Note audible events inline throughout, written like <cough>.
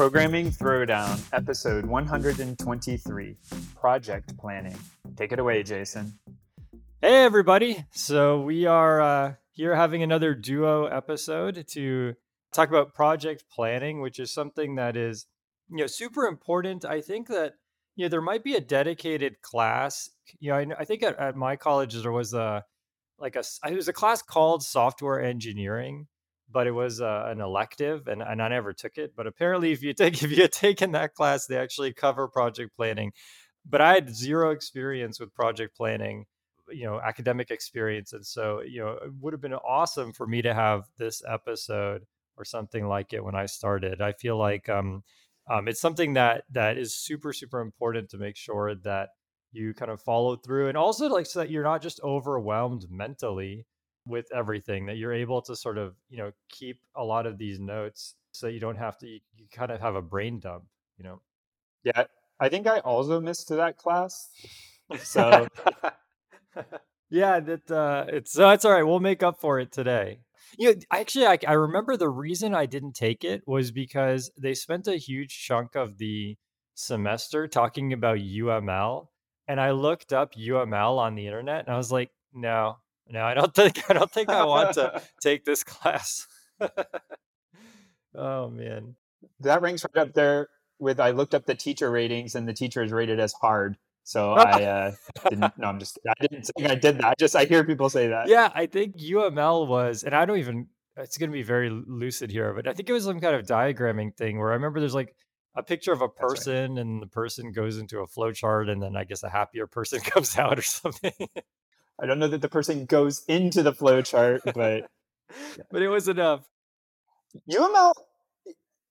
Programming Throwdown, episode 123 Project Planning. Take it away, Jason. Hey, everybody. So, we are uh, here having another duo episode to talk about project planning, which is something that is you know super important. I think that you know there might be a dedicated class. You know, I, I think at, at my college there was a like a it was a class called software engineering but it was uh, an elective and, and I never took it. But apparently, if you take <laughs> if you had taken that class, they actually cover project planning. But I had zero experience with project planning, you know, academic experience, and so you know, it would have been awesome for me to have this episode or something like it when I started. I feel like um, um, it's something that that is super super important to make sure that you kind of follow through, and also like so that you're not just overwhelmed mentally with everything that you're able to sort of you know keep a lot of these notes so you don't have to you, you kind of have a brain dump you know? Yeah i think i also missed to that class so <laughs> yeah that uh it's so it's all right we'll make up for it today you know actually I, I remember the reason i didn't take it was because they spent a huge chunk of the semester talking about uml and i looked up uml on the internet and i was like no no, I don't <laughs> think I don't think I want to <laughs> take this class. <laughs> oh man. That ranks right up there with I looked up the teacher ratings and the teacher is rated as hard. So <laughs> I uh, didn't. No, I'm just. I didn't think I did that. I just I hear people say that. Yeah, I think UML was, and I don't even. It's going to be very lucid here, but I think it was some kind of diagramming thing where I remember there's like a picture of a person, right. and the person goes into a flow chart, and then I guess a happier person <laughs> comes out or something. I don't know that the person goes into the flowchart, but <laughs> but it was enough. UML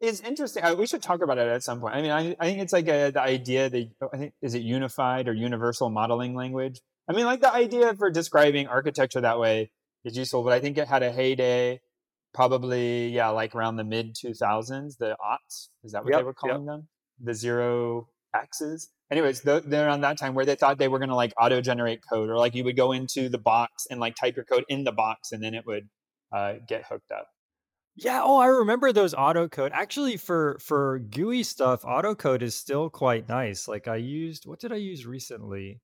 is interesting. we should talk about it at some point. I mean, I, I think it's like a, the idea that I think is it unified or universal modeling language. I mean, like the idea for describing architecture that way is useful, but I think it had a heyday, probably yeah, like around the mid two thousands. The aughts is that what yep, they were calling yep. them? The zero X's anyways, they're around that time where they thought they were going to like auto generate code or like you would go into the box and like type your code in the box and then it would uh, get hooked up. Yeah, oh, I remember those autocode. Actually, for for GUI stuff, autocode is still quite nice. Like I used, what did I use recently?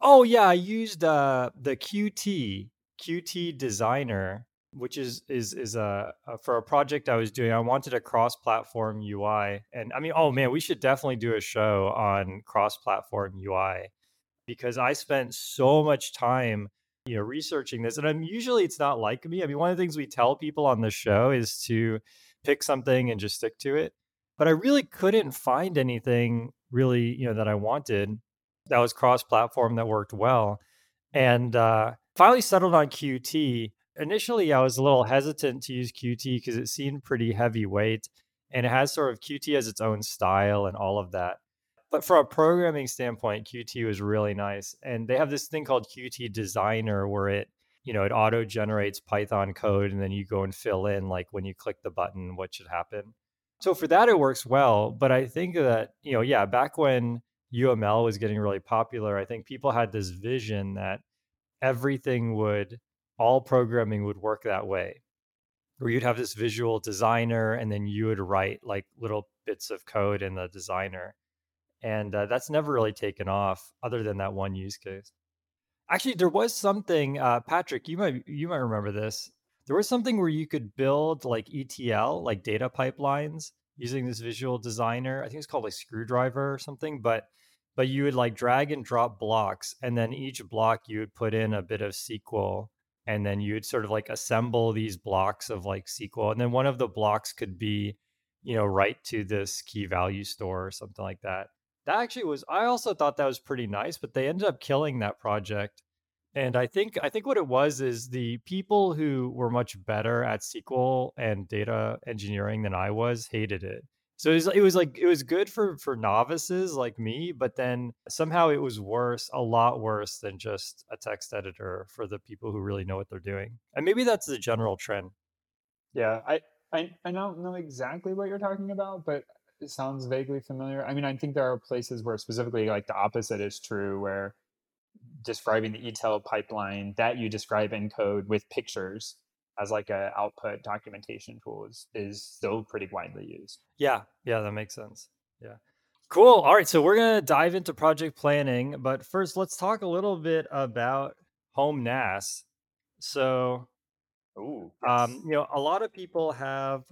Oh yeah, I used uh the Qt Qt Designer which is is is a, a, for a project I was doing. I wanted a cross-platform UI, and I mean, oh man, we should definitely do a show on cross-platform UI because I spent so much time, you know, researching this. And I'm usually it's not like me. I mean, one of the things we tell people on the show is to pick something and just stick to it. But I really couldn't find anything really, you know, that I wanted that was cross-platform that worked well, and uh, finally settled on Qt initially I was a little hesitant to use Qt because it seemed pretty heavyweight and it has sort of Qt as its own style and all of that. But from a programming standpoint, Qt was really nice. And they have this thing called Qt Designer where it, you know, it auto generates Python code and then you go and fill in like when you click the button what should happen. So for that it works well, but I think that, you know, yeah, back when UML was getting really popular, I think people had this vision that everything would all programming would work that way where you'd have this visual designer and then you would write like little bits of code in the designer and uh, that's never really taken off other than that one use case. Actually there was something uh, patrick you might you might remember this. There was something where you could build like etl like data pipelines using this visual designer. I think it's called like screwdriver or something but but you would like drag and drop blocks and then each block you would put in a bit of sql and then you'd sort of like assemble these blocks of like SQL, and then one of the blocks could be, you know, write to this key value store or something like that. That actually was. I also thought that was pretty nice, but they ended up killing that project. And I think I think what it was is the people who were much better at SQL and data engineering than I was hated it. So it was, it was like it was good for for novices like me, but then somehow it was worse, a lot worse than just a text editor for the people who really know what they're doing. And maybe that's the general trend. Yeah, I I, I don't know exactly what you're talking about, but sounds vaguely familiar. I mean, I think there are places where specifically like the opposite is true, where describing the ETL pipeline that you describe in code with pictures as like a output documentation tool is, is still pretty widely used. Yeah, yeah, that makes sense. Yeah. Cool. All right, so we're going to dive into project planning, but first let's talk a little bit about home NAS. So, Ooh, um, you know, a lot of people have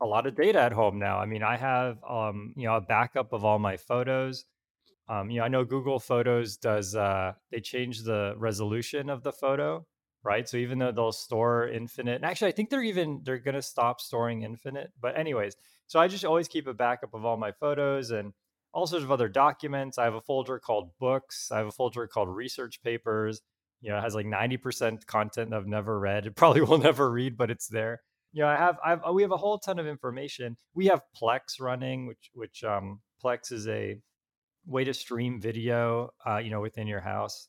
a lot of data at home now. I mean, I have um, you know, a backup of all my photos. Um, you know, I know Google Photos does uh they change the resolution of the photo, right? So even though they'll store infinite, and actually I think they're even they're gonna stop storing infinite. But anyways, so I just always keep a backup of all my photos and all sorts of other documents. I have a folder called books. I have a folder called research papers. You know, it has like 90% content I've never read. It probably <laughs> will never read, but it's there. You know, I have I've we have a whole ton of information. We have Plex running, which which um Plex is a way to stream video, uh, you know, within your house.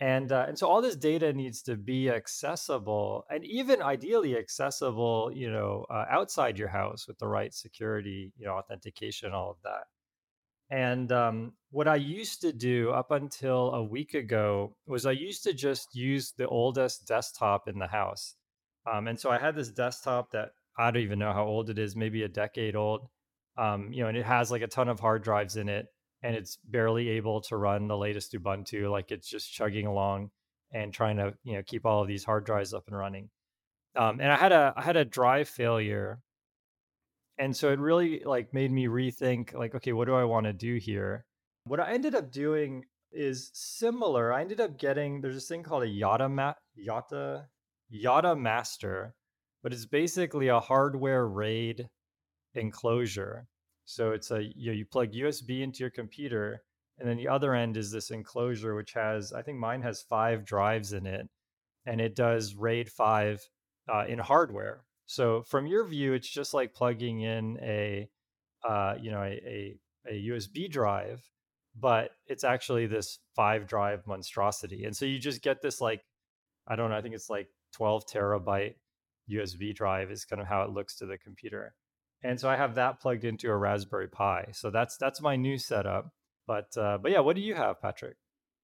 And uh, and so all this data needs to be accessible, and even ideally accessible, you know, uh, outside your house with the right security, you know, authentication, all of that. And um, what I used to do up until a week ago was I used to just use the oldest desktop in the house. Um, and so I had this desktop that I don't even know how old it is, maybe a decade old. Um, you know, and it has like a ton of hard drives in it, and it's barely able to run the latest Ubuntu. Like it's just chugging along and trying to you know keep all of these hard drives up and running. Um, and I had a I had a drive failure and so it really like made me rethink like okay what do i want to do here what i ended up doing is similar i ended up getting there's this thing called a yata ma- yata Yottamaster but it's basically a hardware raid enclosure so it's a you, know, you plug usb into your computer and then the other end is this enclosure which has i think mine has five drives in it and it does raid 5 uh, in hardware so from your view, it's just like plugging in a, uh, you know, a, a, a USB drive, but it's actually this five drive monstrosity. And so you just get this like, I don't know, I think it's like 12 terabyte USB drive is kind of how it looks to the computer. And so I have that plugged into a Raspberry Pi. So that's that's my new setup. But uh, but yeah, what do you have, Patrick?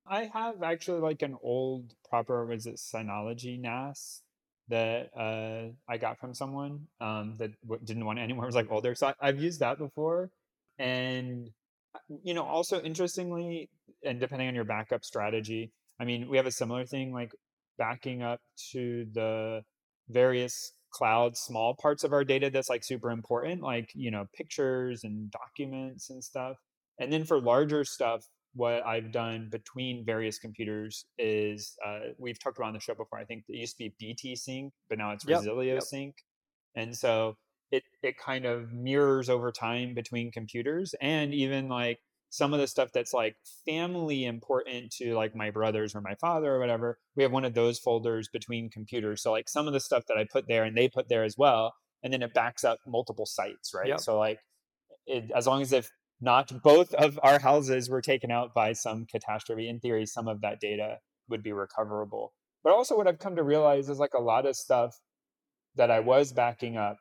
I have actually like an old proper was it Synology NAS that uh, I got from someone um, that w- didn't want. It <laughs> was like older, so I, I've used that before. And uh, you know, also interestingly, and depending on your backup strategy, I mean, we have a similar thing like backing up to the various cloud small parts of our data that's like super important, like you know, pictures and documents and stuff. And then for larger stuff, what I've done between various computers is uh, we've talked about on the show before. I think it used to be BT Sync, but now it's Yep. Resilio Yep. Sync, and so it it kind of mirrors over time between computers, and even like some of the stuff that's like family important to like my brothers or my father or whatever. We have one of those folders between computers. So like some of the stuff that I put there and they put there as well, and then it backs up multiple sites, right? Yep. So like it, as long as if not both of our houses were taken out by some catastrophe. In theory, some of that data would be recoverable. But also, what I've come to realize is like a lot of stuff that I was backing up,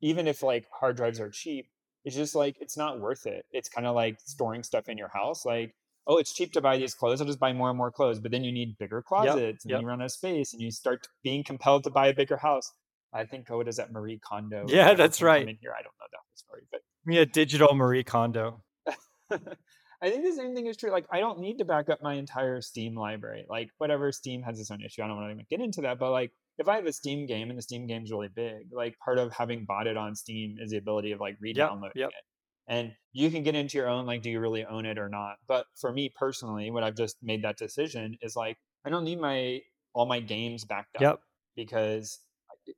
even if like hard drives are cheap, it's just like it's not worth it. It's kind of like storing stuff in your house. Like, oh, it's cheap to buy these clothes. I'll just buy more and more clothes. But then you need bigger Yep. closets and Yep. you run out of space and you start being compelled to buy a bigger house. I think, oh, what is that Marie Kondo or Yeah, that's right. in here? I don't know the whole story, but Yeah, digital Marie Kondo. <laughs> I think the same thing is true. Like, I don't need to back up my entire Steam library. Like, whatever Steam has its own issue. I don't want to even get into that. But like, if I have a Steam game and the Steam game's really big, like part of having bought it on Steam is the ability of like Yep. re-downloading Yep. it. And you can get into your own like, do you really own it or not? But for me personally, what I've just made that decision is like, I don't need my all my games backed up Yep. because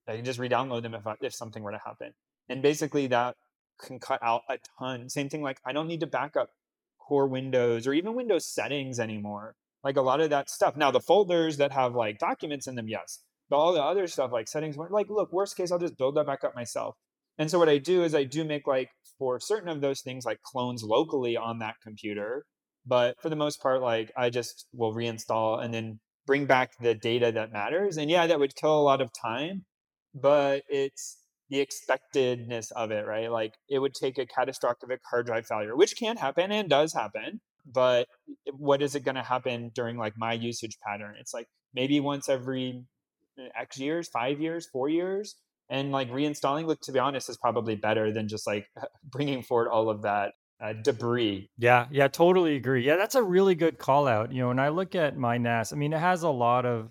I I can just re-download them if I, if something were to happen. And basically that can cut out a ton. Same thing like I don't need to back up core Windows or even Windows settings anymore. Like a lot of that stuff. Now the folders that have like documents in them, yes. But all the other stuff like settings, like look, worst case, I'll just build that back up myself. And so what I do is I do make like for certain of those things like clones locally on that computer. But for the most part, like I just will reinstall and then bring back the data that matters. And yeah, that would kill a lot of time, but it's the expectedness of it, right? Like it would take a catastrophic hard drive failure, which can happen and does happen. But what is it going to happen during like my usage pattern? It's like maybe once every X years, five years, four years. And like reinstalling, look, to be honest, is probably better than just like <laughs> bringing forward all of that uh, debris. Yeah, yeah, totally agree. Yeah, that's a really good call out. You know, when I look at my NAS, I mean, it has a lot of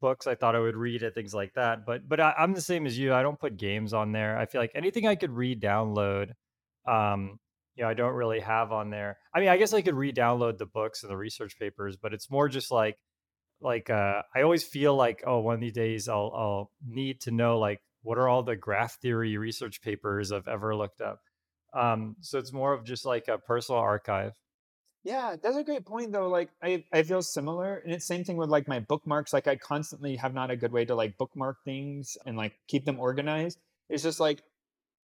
books I thought I would read and things like that. But but I, I'm the same as you. I don't put games on there. I feel like anything I could re-download, um, you know, I don't really have on there. I mean, I guess I could re-download the books and the research papers, but it's more just like like uh I always feel like oh one of these days I'll I'll need to know like what are all the graph theory research papers I've ever looked up. Um, so it's more of just like a personal archive. Yeah, that's a great point though. Like I, I feel similar. And it's same thing with like my bookmarks. Like I constantly have not a good way to like bookmark things and like keep them organized. It's just like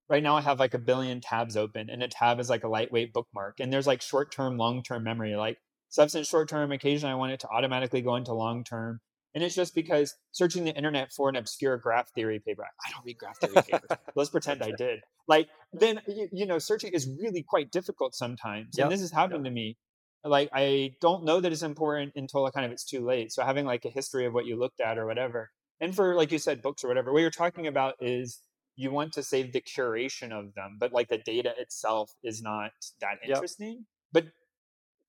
right now I have like a billion tabs open and a tab is like a lightweight bookmark. And there's like short term, long term memory. Like substance short term, occasionally I want it to automatically go into long term. And it's just because searching the internet for an obscure graph theory paper, I don't read graph theory papers. <laughs> Let's pretend I did. Like, then, you, you, know, searching is really quite difficult sometimes. Yep. And this has happened yep. to me. Like, I don't know that it's important until kind of it's too late. So having like a history of what you looked at or whatever. And for, like you said, books or whatever, what you're talking about is you want to save the curation of them, but like the data itself is not that interesting. Yep. But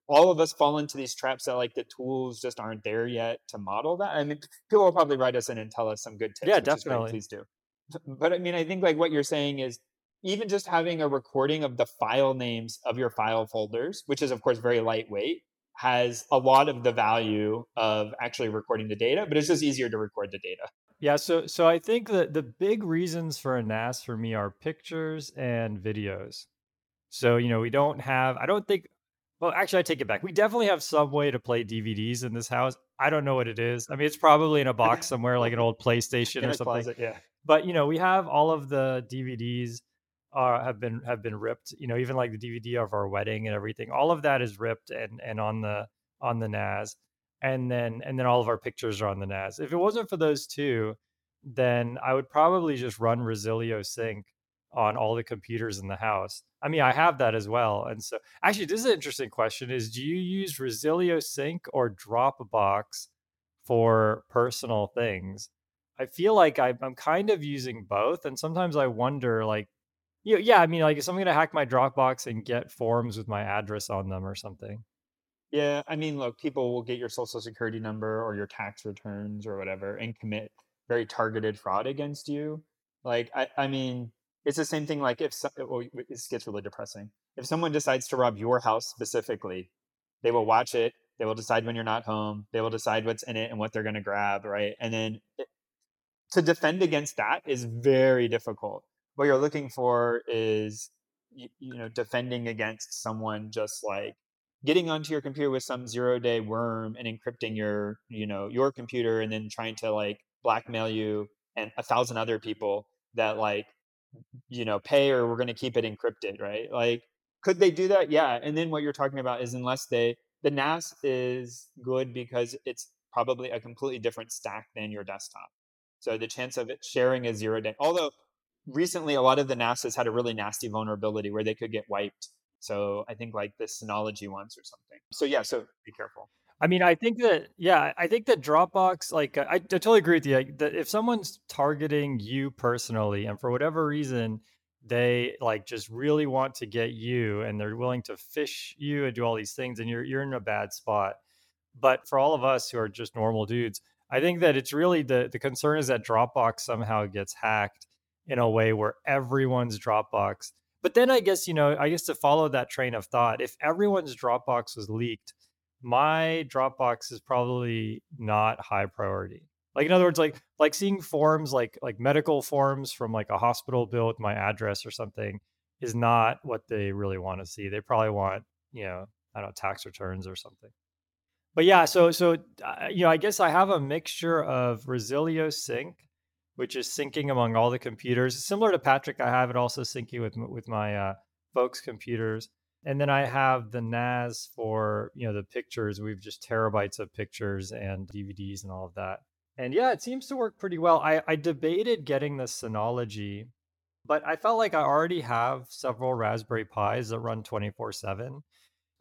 all of us fall into these traps that like the tools just aren't there yet to model that. I mean, people will probably write us in and tell us some good tips. Yeah, definitely. Please do. But I mean, I think like what you're saying is even just having a recording of the file names of your file folders, which is of course very lightweight, has a lot of the value of actually recording the data, but it's just easier to record the data. Yeah, so so I think that the big reasons for a NAS for me are pictures and videos. So, you know, we don't have I don't think well, actually, I take it back. We definitely have some way to play DVDs in this house. I don't know what it is. I mean, it's probably in a box <laughs> somewhere, like an old PlayStation or something. Closet, yeah. But you know, we have all of the DVDs uh, have been have been ripped. You know, even like the DVD of our wedding and everything. All of that is ripped and and on the on the NAS, and then and then all of our pictures are on the NAS. If it wasn't for those two, then I would probably just run Resilio Sync on all the computers in the house. I mean, I have that as well. And so actually this is an interesting question is do you use Resilio Sync or Dropbox for personal things? I feel like I, am kind of using both. And sometimes I wonder like, you know, yeah, I mean, like, is someone going to hack my Dropbox and get forms with my address on them or something? Yeah, I mean, look, people will get your social security number or your tax returns or whatever and commit very targeted fraud against you. Like, I, I mean, it's the same thing like if so, uh, well, this gets really depressing. If someone decides to rob your house specifically they will watch it they will decide when you're not home they will decide what's in it and what they're going to grab right? And then it, to defend against that is very difficult. What you're looking for is you, you know defending against someone just like getting onto your computer with some zero day worm and encrypting your you know your computer and then trying to like blackmail you and a thousand other people that like you know, pay or we're going to keep it encrypted, right? Like, could they do that? Yeah. And then what you're talking about is unless they, the NAS is good because it's probably a completely different stack than your desktop. So the chance of it sharing a zero day, although recently a lot of the NASs had a really nasty vulnerability where they could get wiped. So I think like the Synology ones or something. So yeah, so be careful. I mean, I think that yeah, I think that Dropbox, like, I, I totally agree with you. That if someone's targeting you personally, and for whatever reason they like just really want to get you, and they're willing to fish you and do all these things, and you're you're in a bad spot. But for all of us who are just normal dudes, I think that it's really the the concern is that Dropbox somehow gets hacked in a way where everyone's Dropbox. But then I guess you know, I guess to follow that train of thought, if everyone's Dropbox was leaked my Dropbox is probably not high priority. Like in other words, like like seeing forms like like medical forms from like a hospital bill with my address or something is not what they really want to see. They probably want you know I don't know tax returns or something. But yeah, so so uh, you know I guess I have a mixture of Resilio Sync, which is syncing among all the computers, similar to Patrick. I have it also syncing with with my uh, folks' computers and then I have the NAS for you know the pictures. We've just terabytes of pictures and DVDs and all of that. And yeah, it seems to work pretty well. I, I debated getting the Synology But I felt like I already have several Raspberry Pis that run 24 7.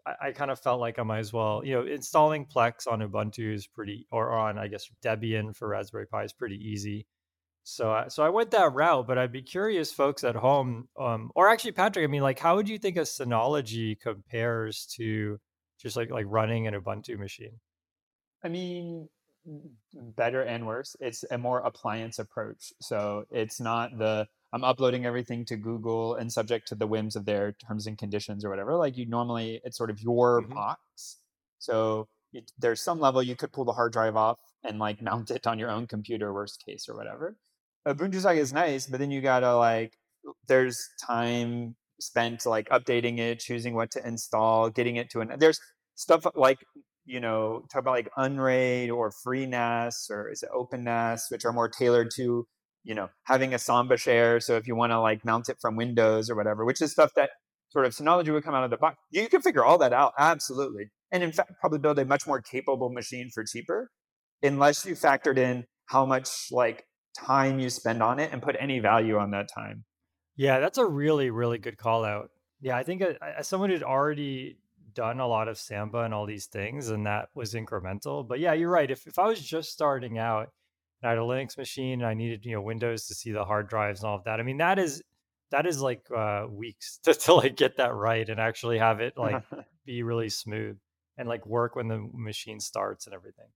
I, I kind of felt like I might as well, you know, installing Plex on Ubuntu is pretty, or on, I guess, Debian for Raspberry Pi is pretty easy. So, I, so I went that route, but I'd be curious, folks at home, um, or actually, Patrick. I mean, like, how would you think a Synology compares to just like like running an Ubuntu machine? I mean, better and worse. It's a more appliance approach. So it's not the I'm uploading everything to Google and subject to the whims of their terms and conditions or whatever. Like you normally, it's sort of your hmm box. So there's some level you could pull the hard drive off and like <laughs> mount it on your own computer, worst case or whatever. Ubuntu is nice, but then you gotta like, there's time spent like updating it, choosing what to install, getting it to an. There's stuff like you know, talk about like Unraid or FreeNAS or is it OpenNAS, which are more tailored to, you know, having a Samba share. So if you want to like mount it from Windows or whatever, which is stuff that sort of Synology would come out of the box. You can figure all that out, absolutely. And in fact, probably build a much more capable machine for cheaper, unless you factored in how much like time you spend on it and put any value on that time. Yeah, that's a really, really good call out. Yeah, I think uh, as someone who'd already done a lot of Samba and all these things, and that was incremental. But yeah, you're right. If if I was just starting out and I had a Linux machine and I needed, you know, Windows to see the hard drives and all of that, I mean, that is that is like uh, weeks <laughs> to to like get that right and actually have it like <laughs> be really smooth and like work when the machine starts and everything.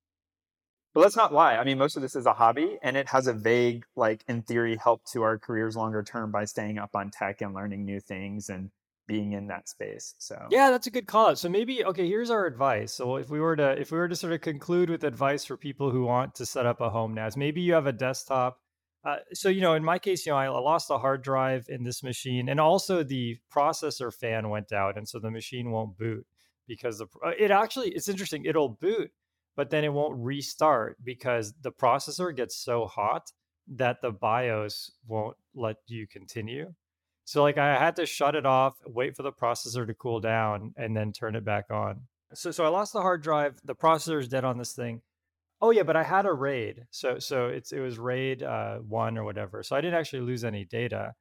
But let's not lie. I mean, most of this is a hobby and it has a vague, like, in theory, help to our careers longer term by staying up on tech and learning new things and being in that space. So, Yeah, that's a good call. So maybe okay, here's our advice. So if we were to if we were to sort of conclude with advice for people who want to set up a home NAS, maybe you have a desktop. Uh, so you know, in my case, you know, I lost a hard drive in this machine, and also the processor fan went out, and so the machine won't boot because the uh, it actually it's interesting. It'll boot, but then it won't restart because the processor gets so hot that the BIOS won't let you continue. So like I had to shut it off, wait for the processor to cool down, and then turn it back on. So so I lost the hard drive. The processor is dead on this thing. Oh yeah, but I had a RAID. So so it's it was RAID uh, one or whatever. So I didn't actually lose any data.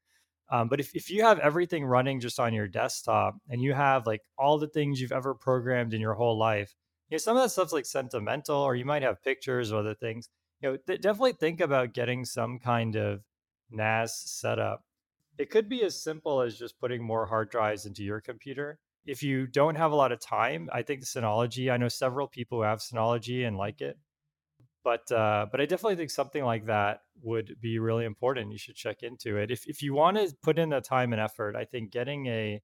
Um, but if, if you have everything running just on your desktop and you have like all the things you've ever programmed in your whole life, you know, some of that stuff's like sentimental, or you might have pictures or other things. You know, th- definitely think about getting some kind of NAS setup it could be as simple as just putting more hard drives into your computer. If you don't have a lot of time, I think Synology, I know several people who have Synology and like it. But uh, but I definitely think something like that would be really important. You should check into it. If if you want to put in the time and effort, I think getting a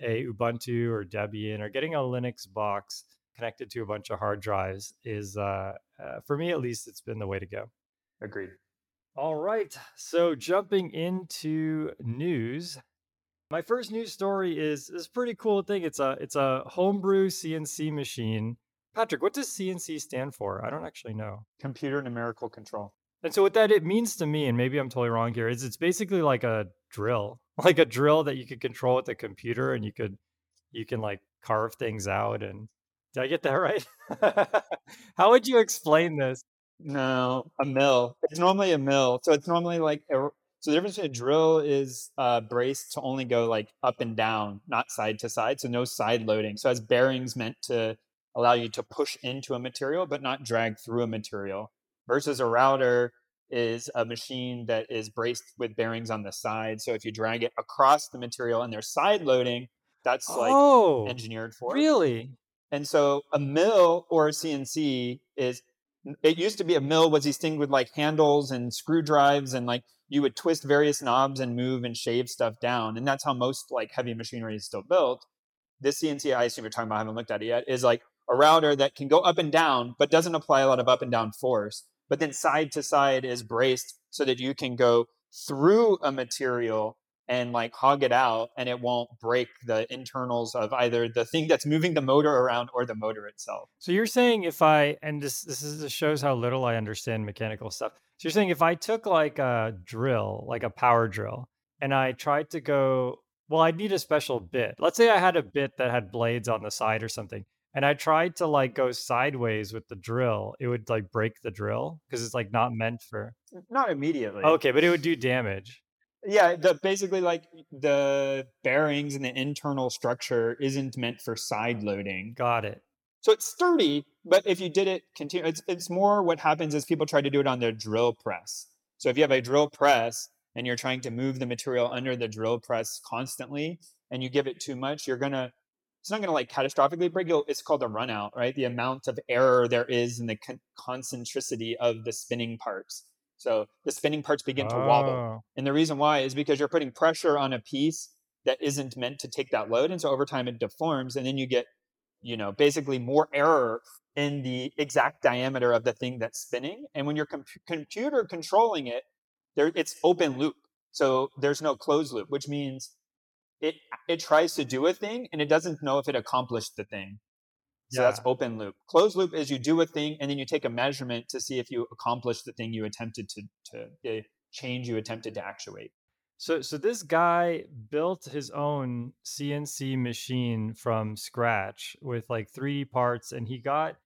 a Ubuntu or Debian or getting a Linux box connected to a bunch of hard drives is uh, uh, for me at least it's been the way to go. agreed. All right. So jumping into news, my first news story is is a pretty cool thing. It's a it's a homebrew CNC machine. Patrick, what does CNC stand for? I don't actually know. Computer numerical control. And so what that it means to me, and maybe I'm totally wrong here, is it's basically like a drill, <laughs> like a drill that you could control with the computer, and you could you can like carve things out. And did I get that <laughs> right? How would you explain this? No, a mill. It's normally a mill. So it's normally like a, so the difference between a drill is uh, braced to only go like up and down, not side to side. So no side loading. So has bearings meant to allow you to push into a material, but not drag through a material. Versus a router is a machine that is braced with bearings on the side. So if you drag it across the material and there's side loading, that's like Oh, engineered for. really? And so a mill or a CNC is it used to be a mill was these things with like handles and screw drives and like you would twist various knobs and move and shave stuff down. And that's how most like heavy machinery is still built. This CNC I assume you're talking about, I haven't looked at it yet, is like a router that can go up and down, but doesn't apply a lot of up and down force. But then side to side is braced so that you can go through a material and like hog it out and it won't break the internals of either the thing that's moving the motor around or the motor itself. So you're saying if I and this this is this shows how little I understand mechanical stuff. So you're saying if I took like a drill, like a power drill, and I tried to go, well, I'd need a special bit. Let's say I had a bit that had blades on the side or something, and I tried to like go sideways with the drill, it would like break the drill because it's like not meant for. Not immediately. Okay, but it would do damage. Yeah, the basically like the bearings and the internal structure isn't meant for side loading. Got it. So it's sturdy, but if you did it continue, it's it's more what happens is people try to do it on their drill press. So if you have a drill press and you're trying to move the material under the drill press constantly and you give it too much, you're gonna it's not gonna like catastrophically break. You'll, it's called a run out, right? The amount of error there is in the con- concentricity of the spinning parts. So the spinning parts begin to wobble. Oh, And the reason why is because you're putting pressure on a piece that isn't meant to take that load. And so over time it deforms and then you get, you know, basically more error in the exact diameter of the thing that's spinning. And when you're com- computer controlling it, there it's open loop. So there's no closed loop, which means it it tries to do a thing and it doesn't know if it accomplished the thing. So that's open loop. Closed loop is you do a thing and then you take a measurement to see if you accomplished the thing you attempted to to the change you attempted to actuate. So so this guy built his own CNC machine from scratch with like 3D parts and he got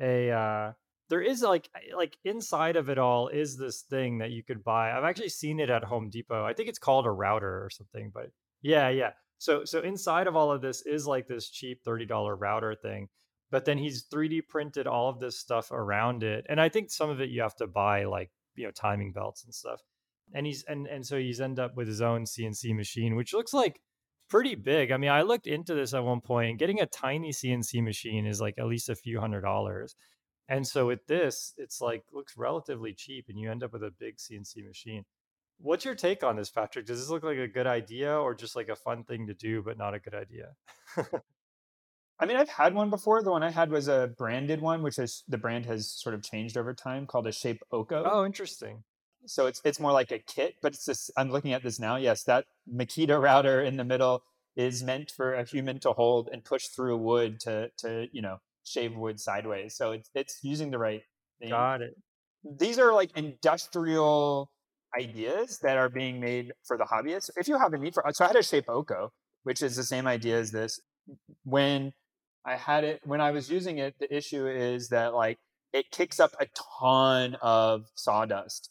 a uh there is like like inside of it all is this thing that you could buy. I've actually seen it at Home Depot. I think it's called a router or something, but yeah, yeah. So so inside of all of this is like this cheap $30 router thing. But then he's 3D printed all of this stuff around it. And I think some of it you have to buy like, you know, timing belts and stuff and he's and and so he's end up with his own CNC machine, which looks like pretty big. I mean, I looked into this at one point. Getting a tiny CNC machine is like at least a few hundred dollars. And so with this, it's like looks relatively cheap, and you end up with a big CNC machine. What's your take on this, Patrick? Does this look like a good idea or just like a fun thing to do, but not a good idea? <laughs> I mean, I've had one before. The one I had was a branded one, which is the brand has sort of changed over time, called a Shapeoko. Oh, interesting. So it's it's more like a kit, but it's just I'm looking at this now. Yes, that Makita router in the middle is meant for a human to hold and push through wood to to you know shave wood sideways. So it's it's using the right thing. Got it. These are like industrial ideas that are being made for the hobbyists. If you have a need for, so I had a Shapeoko, which is the same idea as this. When I had it, when I was using it, the issue is that like it kicks up a ton of sawdust.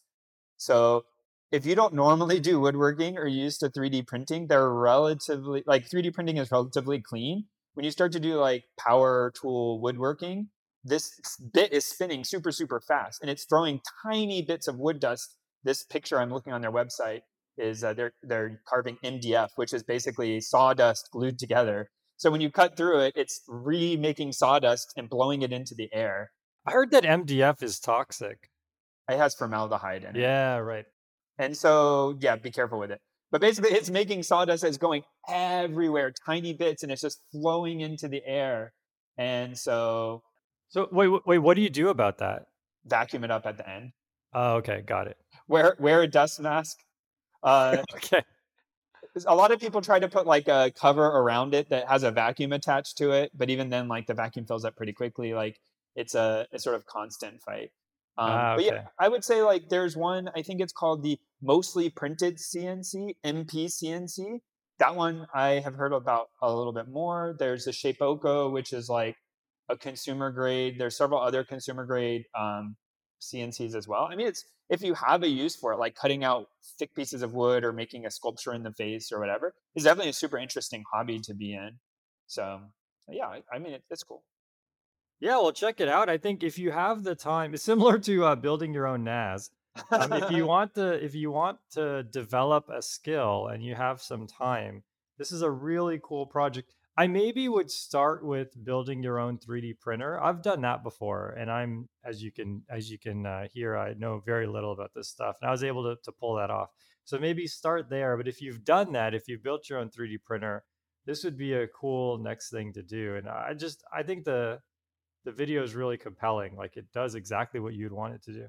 So if you don't normally do woodworking or used to 3D printing, they're relatively like 3D printing is relatively clean. When you start to do like power tool woodworking, this bit is spinning super, super fast and it's throwing tiny bits of wood dust. This picture I'm looking on their website is uh, they're they're carving MDF, which is basically sawdust glued together. So when you cut through it, it's remaking sawdust and blowing it into the air. I heard that MDF is toxic. It has formaldehyde in it. Yeah, right. And so, yeah, be careful with it. But basically, it's making sawdust that's going everywhere, tiny bits, and it's just flowing into the air. And so, So wait, wait, what do you do about that? vacuum it up at the end. Oh, okay, got it. Wear wear a dust mask. Uh, <laughs> Okay. A lot of people try to put like a cover around it that has a vacuum attached to it, but even then, like the vacuum fills up pretty quickly. Like it's a, a sort of constant fight. Um, Ah, but yeah. I would say like there's one. I think it's called the mostly printed CNC MP CNC. That one I have heard about a little bit more. There's the Shapeoko, which is like a consumer grade. There's several other consumer grade um, CNCs as well. I mean, it's if you have a use for it, like cutting out thick pieces of wood or making a sculpture in the face or whatever, it's definitely a super interesting hobby to be in. So yeah, I, I mean, it, it's cool. Yeah, well, check it out. I think if you have the time, it's similar to uh, building your own NAS. Um, if you <laughs> want to, if you want to develop a skill and you have some time, this is a really cool project. I maybe would start with building your own 3D printer. I've done that before, and I'm, as you can, as you can uh, hear, I know very little about this stuff, and I was able to to pull that off. So maybe start there. But if you've done that, if you've built your own 3D printer, this would be a cool next thing to do. And I just, I think the the video is really compelling. Like it does exactly what you'd want it to do.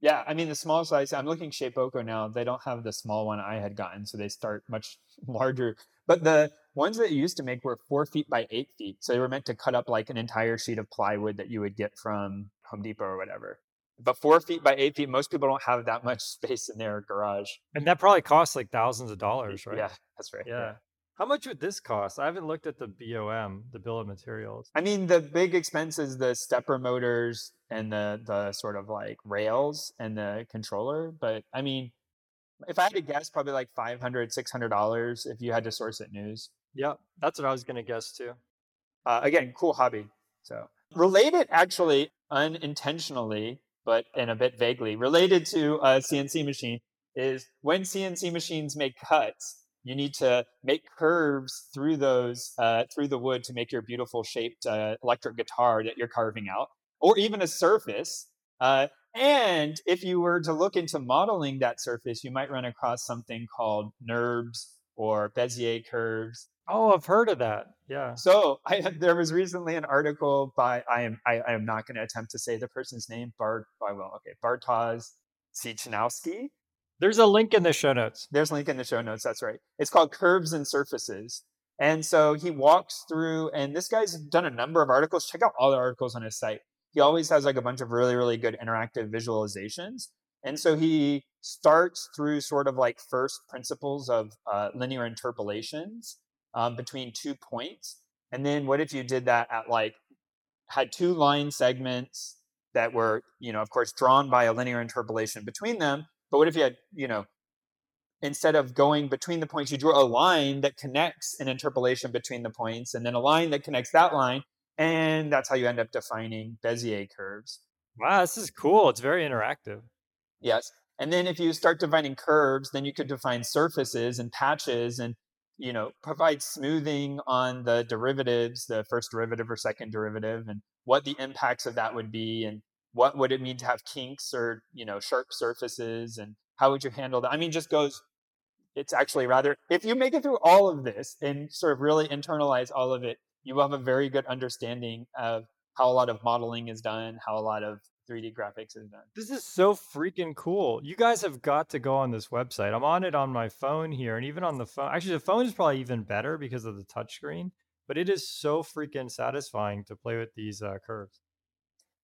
Yeah, I mean the small size. I'm looking Shapeoko now. They don't have the small one I had gotten, so they start much <laughs> larger. But the ones that you used to make were four feet by eight feet, so they were meant to cut up like an entire sheet of plywood that you would get from Home Depot or whatever. But four feet by eight feet, most people don't have that much <laughs> space in their garage. And that probably costs like thousands of dollars, right? Yeah, that's right. Yeah. How much would this cost? I haven't looked at the BOM, the bill of materials. I mean, the big expense is the stepper motors and the the sort of like rails and the controller. But I mean, if I had to guess, probably like 500 $600 if you had to source it news. Yep, that's what I was going to guess too. Uh, again, cool hobby. So related, actually, unintentionally, but in a bit vaguely related to a CNC machine is when CNC machines make cuts, you need to make curves through those uh, through the wood to make your beautiful shaped uh, electric guitar that you're carving out, or even a surface. Uh, and if you were to look into modeling that surface, you might run across something called NURBS or Bezier curves. Oh, I've heard of that. Yeah. So I, <laughs> there was recently an article by I am I, I am not going to attempt to say the person's name. Bart. I will. Okay, Bartosz Ciechanowski. There's a link in the show notes. There's a link in the show notes. That's right. It's called Curves and Surfaces. And so he walks through, and this guy's done a number of articles. Check out all the articles on his site. He always has like a bunch of really, really good interactive visualizations. And so he starts through sort of like first principles of uh, linear interpolations um, between two points. And then what if you did that at like, had two line segments that were, you know, of course, drawn by a linear interpolation between them, but what if you had, you know, instead of going between the points, you draw a line that connects an interpolation between the points and then a line that connects that line. And that's how you end up defining Bezier curves. Wow, this is cool. It's very interactive. Yes. And then if you start defining curves, then you could define surfaces and patches and you know provide smoothing on the derivatives, the first derivative or second derivative, and what the impacts of that would be and what would it mean to have kinks or you know sharp surfaces and how would you handle that? I mean just goes it's actually rather if you make it through all of this and sort of really internalize all of it you will have a very good understanding of how a lot of modeling is done how a lot of 3d graphics is done. This is so freaking cool. You guys have got to go on this website. I'm on it on my phone here and even on the phone actually the phone is probably even better because of the touchscreen but it is so freaking satisfying to play with these uh, curves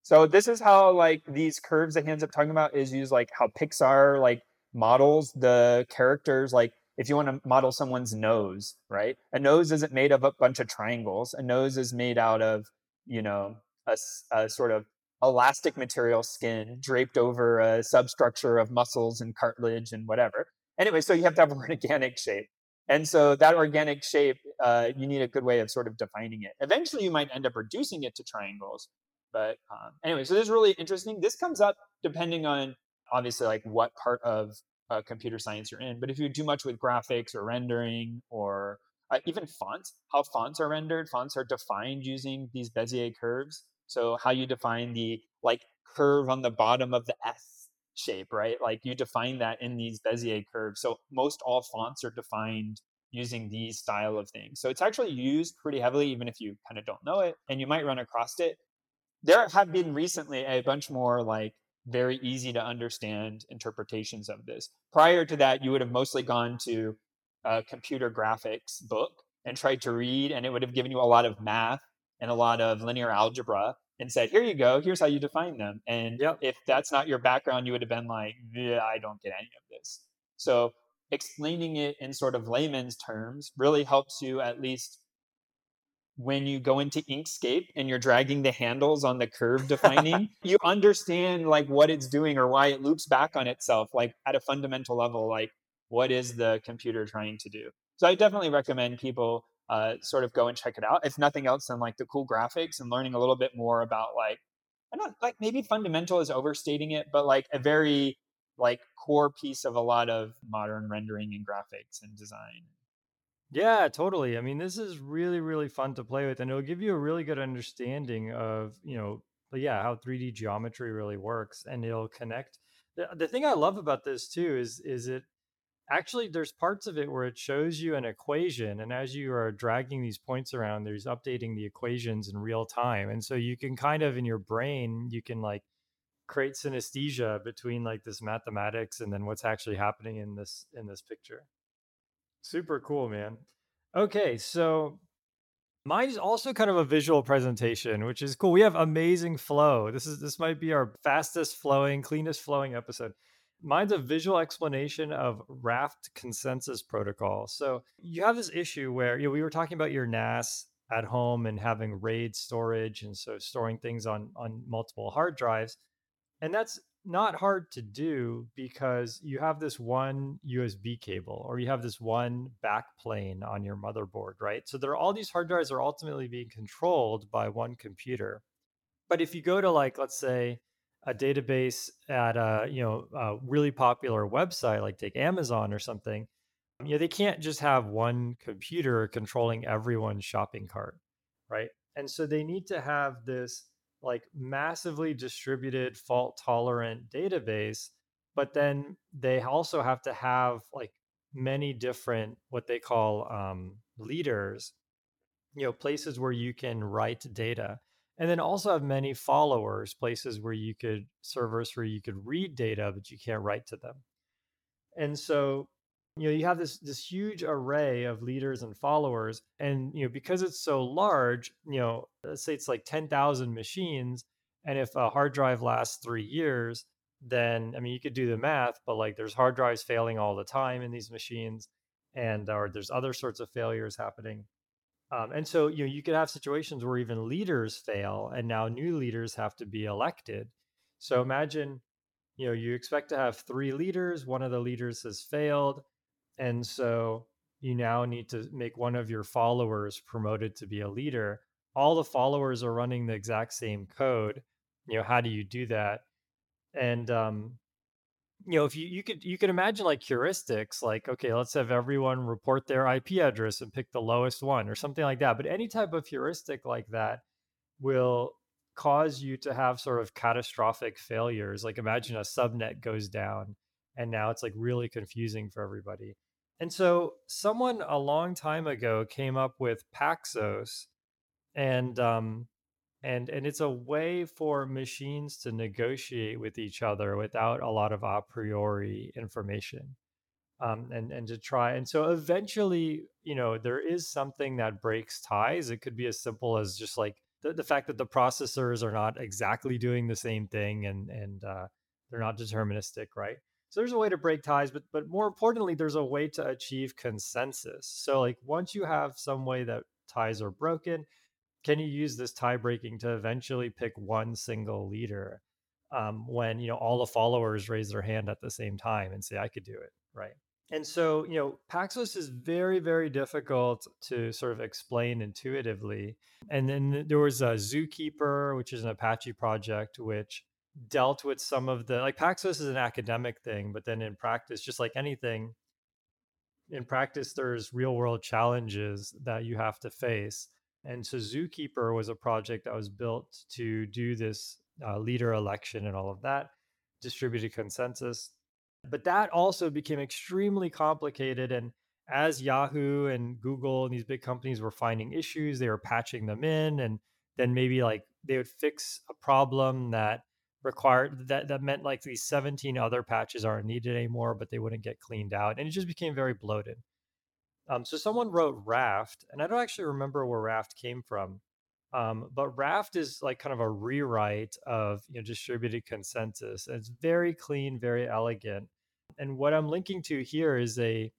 so this is how like these curves that he ends up talking about is used like how Pixar like models the characters like if you want to model someone's nose, right? A nose isn't made of a bunch of triangles. A nose is made out of, you know, a, a sort of elastic material skin draped over a substructure of muscles and cartilage and whatever. Anyway, so you have to have an <laughs> organic shape. And so that organic shape, uh, you need a good way of sort of defining it. Eventually, you might end up reducing it to triangles, but um, anyway, so this is really interesting. This comes up depending on obviously like what part of uh, computer science you're in. But if you do much with graphics or rendering or uh, even fonts, how fonts are rendered, fonts are defined using these Bezier curves. So how you define the like curve on the bottom of the S shape, right? Like you define that in these Bezier curves. So most all fonts are defined using these style of things. So it's actually used pretty heavily, even if you kind of don't know it, and you might run across it there have been recently a bunch more like very easy to understand interpretations of this. Prior to that, you would have mostly gone to a computer graphics book and tried to read, and it would have given you a lot of math and a lot of linear algebra and said, Here you go, here's how you define them. And yep. if that's not your background, you would have been like, Yeah, I don't get any of this. So explaining it in sort of layman's terms really helps you at least when you go into Inkscape and you're dragging the handles on the curve <laughs> defining, you understand like what it's doing or why it loops back on itself, like at a fundamental level, like what is the computer trying to do? So I definitely recommend people uh, sort of go and check it out. If nothing else than like the cool graphics and learning a little bit more about like, I don't like maybe fundamental is overstating it, but like a very like core piece of a lot of modern rendering and graphics and design. Yeah, totally. I mean, this is really, really fun to play with, and it'll give you a really good understanding of, you know, yeah, how 3D geometry really works, and it'll connect. The, the thing I love about this too is is it actually there's parts of it where it shows you an equation, and as you are dragging these points around, there's updating the equations in real time, and so you can kind of in your brain you can like create synesthesia between like this mathematics and then what's actually happening in this in this picture. Super cool, man. Okay, so mine is also kind of a visual presentation, which is cool. We have amazing flow. This is this might be our fastest flowing, cleanest flowing episode. Mine's a visual explanation of Raft consensus protocol. So you have this issue where you know, we were talking about your NAS at home and having RAID storage, and so storing things on on multiple hard drives, and that's not hard to do because you have this one USB cable or you have this one backplane on your motherboard, right? So there are all these hard drives are ultimately being controlled by one computer. But if you go to like let's say a database at a, you know, a really popular website like take Amazon or something, you know, they can't just have one computer controlling everyone's shopping cart, right? And so they need to have this like massively distributed fault tolerant database but then they also have to have like many different what they call um, leaders you know places where you can write data and then also have many followers places where you could servers where you could read data but you can't write to them. And so you know you have this this huge array of leaders and followers and you know because it's so large you know let's say it's like 10,000 machines and if a hard drive lasts 3 years then i mean you could do the math but like there's hard drives failing all the time in these machines and or there's other sorts of failures happening. Um, and so you know you could have situations where even leaders fail and now new leaders have to be elected. So imagine you know you expect to have three leaders one of the leaders has failed and so you now need to make one of your followers promoted to be a leader. All the followers are running the exact same code. You know, how do you do that? And um, you know, if you you could you could imagine like heuristics, like okay, let's have everyone report their IP address and pick the lowest one or something like that. But any type of heuristic like that will cause you to have sort of catastrophic failures. Like imagine a subnet goes down and now it's like really confusing for everybody. And so someone a long time ago came up with Paxos and um and and it's a way for machines to negotiate with each other without a lot of a priori information. Um, and and to try and so eventually you know there is something that breaks ties it could be as simple as just like the, the fact that the processors are not exactly doing the same thing and and uh, they're not deterministic right so there's a way to break ties, but but more importantly, there's a way to achieve consensus. So like once you have some way that ties are broken, can you use this tie breaking to eventually pick one single leader um, when you know all the followers raise their hand at the same time and say I could do it, right? And so you know Paxos is very very difficult to sort of explain intuitively. And then there was a Zookeeper, which is an Apache project, which dealt with some of the like Paxos is an academic thing, but then in practice, just like anything, in practice, there's real world challenges that you have to face. And so Zookeeper was a project that was built to do this uh, leader election and all of that, distributed consensus. But that also became extremely complicated. And as Yahoo and Google and these big companies were finding issues, they were patching them in. And then maybe like they would fix a problem that required that that meant like these 17 other patches aren't needed anymore but they wouldn't get cleaned out and it just became very bloated. Um, so someone wrote raft and i don't actually remember where raft came from um, but raft is like kind of a rewrite of you know distributed consensus and it's very clean very elegant and what i'm linking to here is a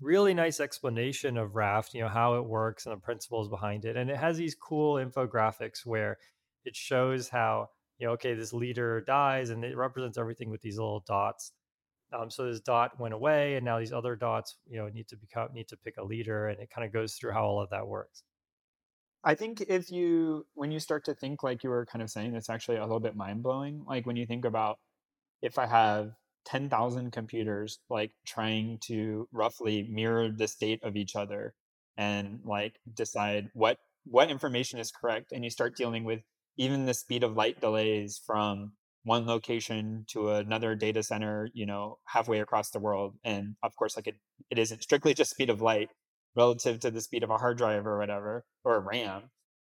really nice explanation of raft you know how it works and the principles behind it and it has these cool infographics where it shows how you know, okay, this leader dies and it represents everything with these little dots. Um, so this dot went away, and now these other dots, you know, need to become need to pick a leader, and it kind of goes through how all of that works. I think if you when you start to think like you were kind of saying, it's actually a little bit mind blowing. Like when you think about if I have ten thousand computers like trying to roughly mirror the state of each other and like decide what what information is correct, and you start dealing with even the speed of light delays from one location to another data center, you know, halfway across the world. And of course, like it, it isn't strictly just speed of light relative to the speed of a hard drive or whatever, or RAM.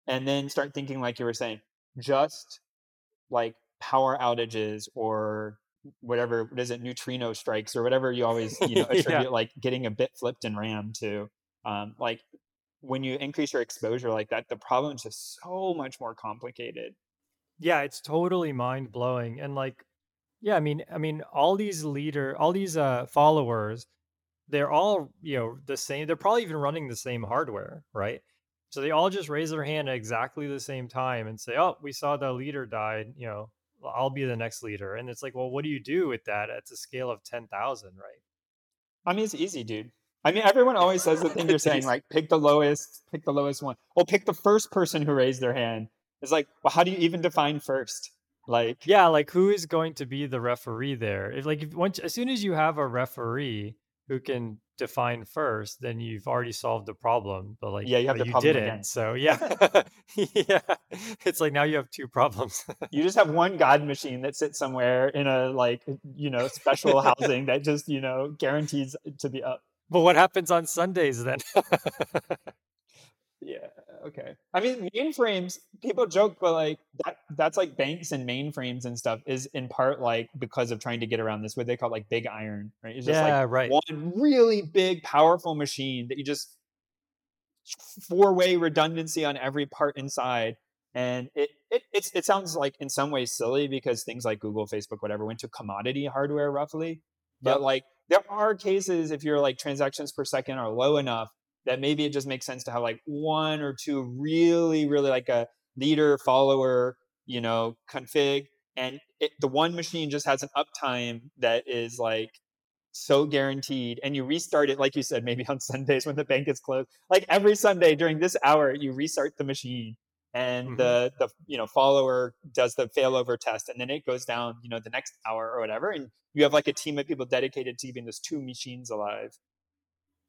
And then start thinking, like you were saying, just like power outages or whatever, what is it, neutrino strikes or whatever you always, you know, <laughs> attribute yeah. like getting a bit flipped in RAM to. Um, like when you increase your exposure like that, the problem is just so much more complicated. Yeah, it's totally mind blowing. And like, yeah, I mean, I mean, all these leader, all these uh, followers, they're all you know the same. They're probably even running the same hardware, right? So they all just raise their hand at exactly the same time and say, "Oh, we saw the leader died," you know, I'll be the next leader. And it's like, well, what do you do with that? It's a scale of 10,000, right? I mean, it's easy, dude. I mean, everyone always says the <laughs> thing you're saying, like pick the lowest, pick the lowest one. Well, pick the first person who raised their hand. It's like, well, how do you even define first? Like, yeah, like who is going to be the referee there? If like if once as soon as you have a referee who can define first, then you've already solved the problem. But like, yeah, you have the you problem didn't. again. So <laughs> yeah, <laughs> yeah, it's like now you have two problems. you just have one god machine that sits somewhere in a like you know special housing that just you know guarantees to be up. But what happens on Sundays then? <laughs> yeah okay i mean mainframes people joke but like that that's like banks and mainframes and stuff is in part like because of trying to get around this what they call like big iron right it's just yeah, like right. one really big powerful machine that you just four way redundancy on every part inside and it, it it's, it sounds like in some ways silly because things like google facebook whatever went to commodity hardware roughly but Yep. like there are cases if your like transactions per second are low enough that maybe it just makes sense to have like one or two really really like a leader follower you know config and it, the one machine just has an uptime that is like so guaranteed and you restart it like you said maybe on <laughs> sundays when the bank is closed. Like every sunday during this hour you restart the machine and Mhm. the the you know follower does the failover test and then it goes down you know the next hour or whatever and you have like a team of people dedicated to keeping those two machines alive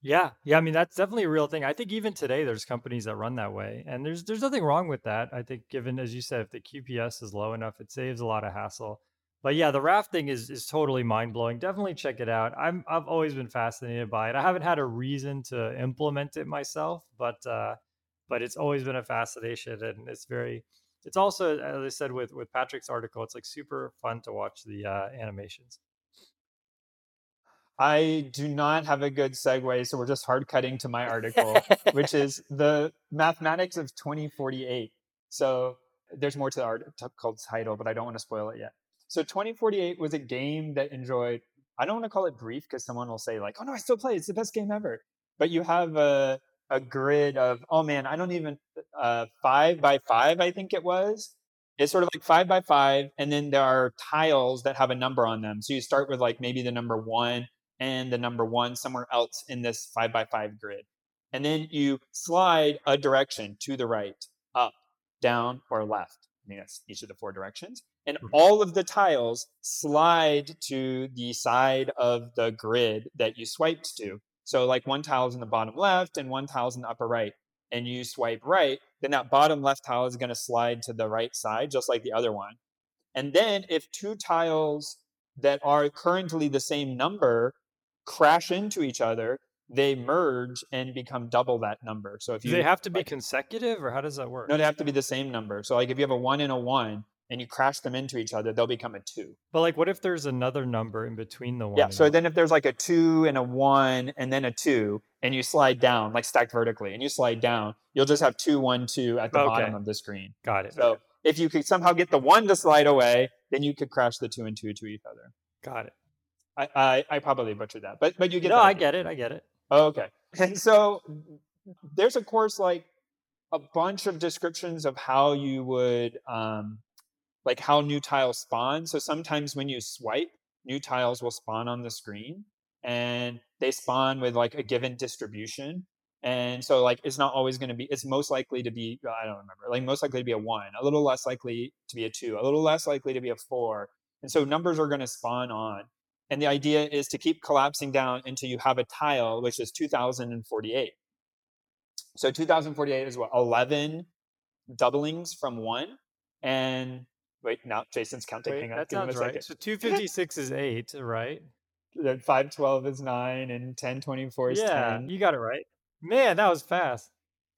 Yeah, yeah. I mean, that's definitely a real thing. I think even today, there's companies that run that way, and there's there's nothing wrong with that. I think, given as you said, if the QPS is low enough, it saves a lot of hassle. But yeah, the raft thing is is totally mind blowing. Definitely check it out. I'm I've always been fascinated by it. I haven't had a reason to implement it myself, but uh, but it's always been a fascination, and it's very. It's also, as I said with with Patrick's article, it's like super fun to watch the uh, animations. I do not have a good segue, so we're just hard cutting to my article, which <laughs> is the mathematics of 2048. So there's more to the article title, but I don't want to spoil it yet. So 2048 was a game that enjoyed, I don't want to call it brief because someone will say, like, oh no, I still play. It's the best game ever. But you have a, a grid of, oh man, I don't even, uh, five by five, I think it was. It's sort of like five by five, and then there are tiles that have a number on them. So you start with like maybe the number one and the number one somewhere else in this five by five grid. And then you slide a direction to the right, up, down, or left. I mean that's each of the four directions. And Mhm. all of the tiles slide to the side of the grid that you swiped to. So, like one tile is in the bottom left and one tile is in the upper right. And you swipe right, then that bottom left tile is going to slide to the right side, just like the other one. And then if two tiles that are currently the same number crash into each other, they merge and become double that number. So if Do you they have to be like- consecutive, or how does that work? no, they have to be the same number. So like if you have a one and a one and you crash them into each other, they'll become a two. But like, what if there's another number in between the one? Yeah. So then if there's like a two and a one and then a two, and you slide down, like stacked vertically, and you slide down, you'll just have two, one, two at the bottom of the screen. got it. So okay, if you could somehow get the one to slide away, then you could crash the two and two to each other. got it. I, I, I probably butchered that, but but you get it. no, I get it. I get it. Oh, okay. And <laughs> so there's of course like a bunch of descriptions of how you would um like how new tiles spawn. So sometimes when you swipe, new tiles will spawn on the screen and they spawn with like a given distribution. And so like it's not always going to be it's most likely to be I don't remember. Like most likely to be a 1, a little less likely to be a 2, a little less likely to be a 4. And so numbers are going to spawn on. And the idea is to keep collapsing down until you have a tile, which is 2048. So 2048 is what, 11 doublings from one? And wait, now Jason's counting. Wait, Hang on, that give sounds right. second. So <laughs> 256 is eight, right? Then 512 is nine, and 1024 is Yeah, 10. you got it right. Man, that was fast.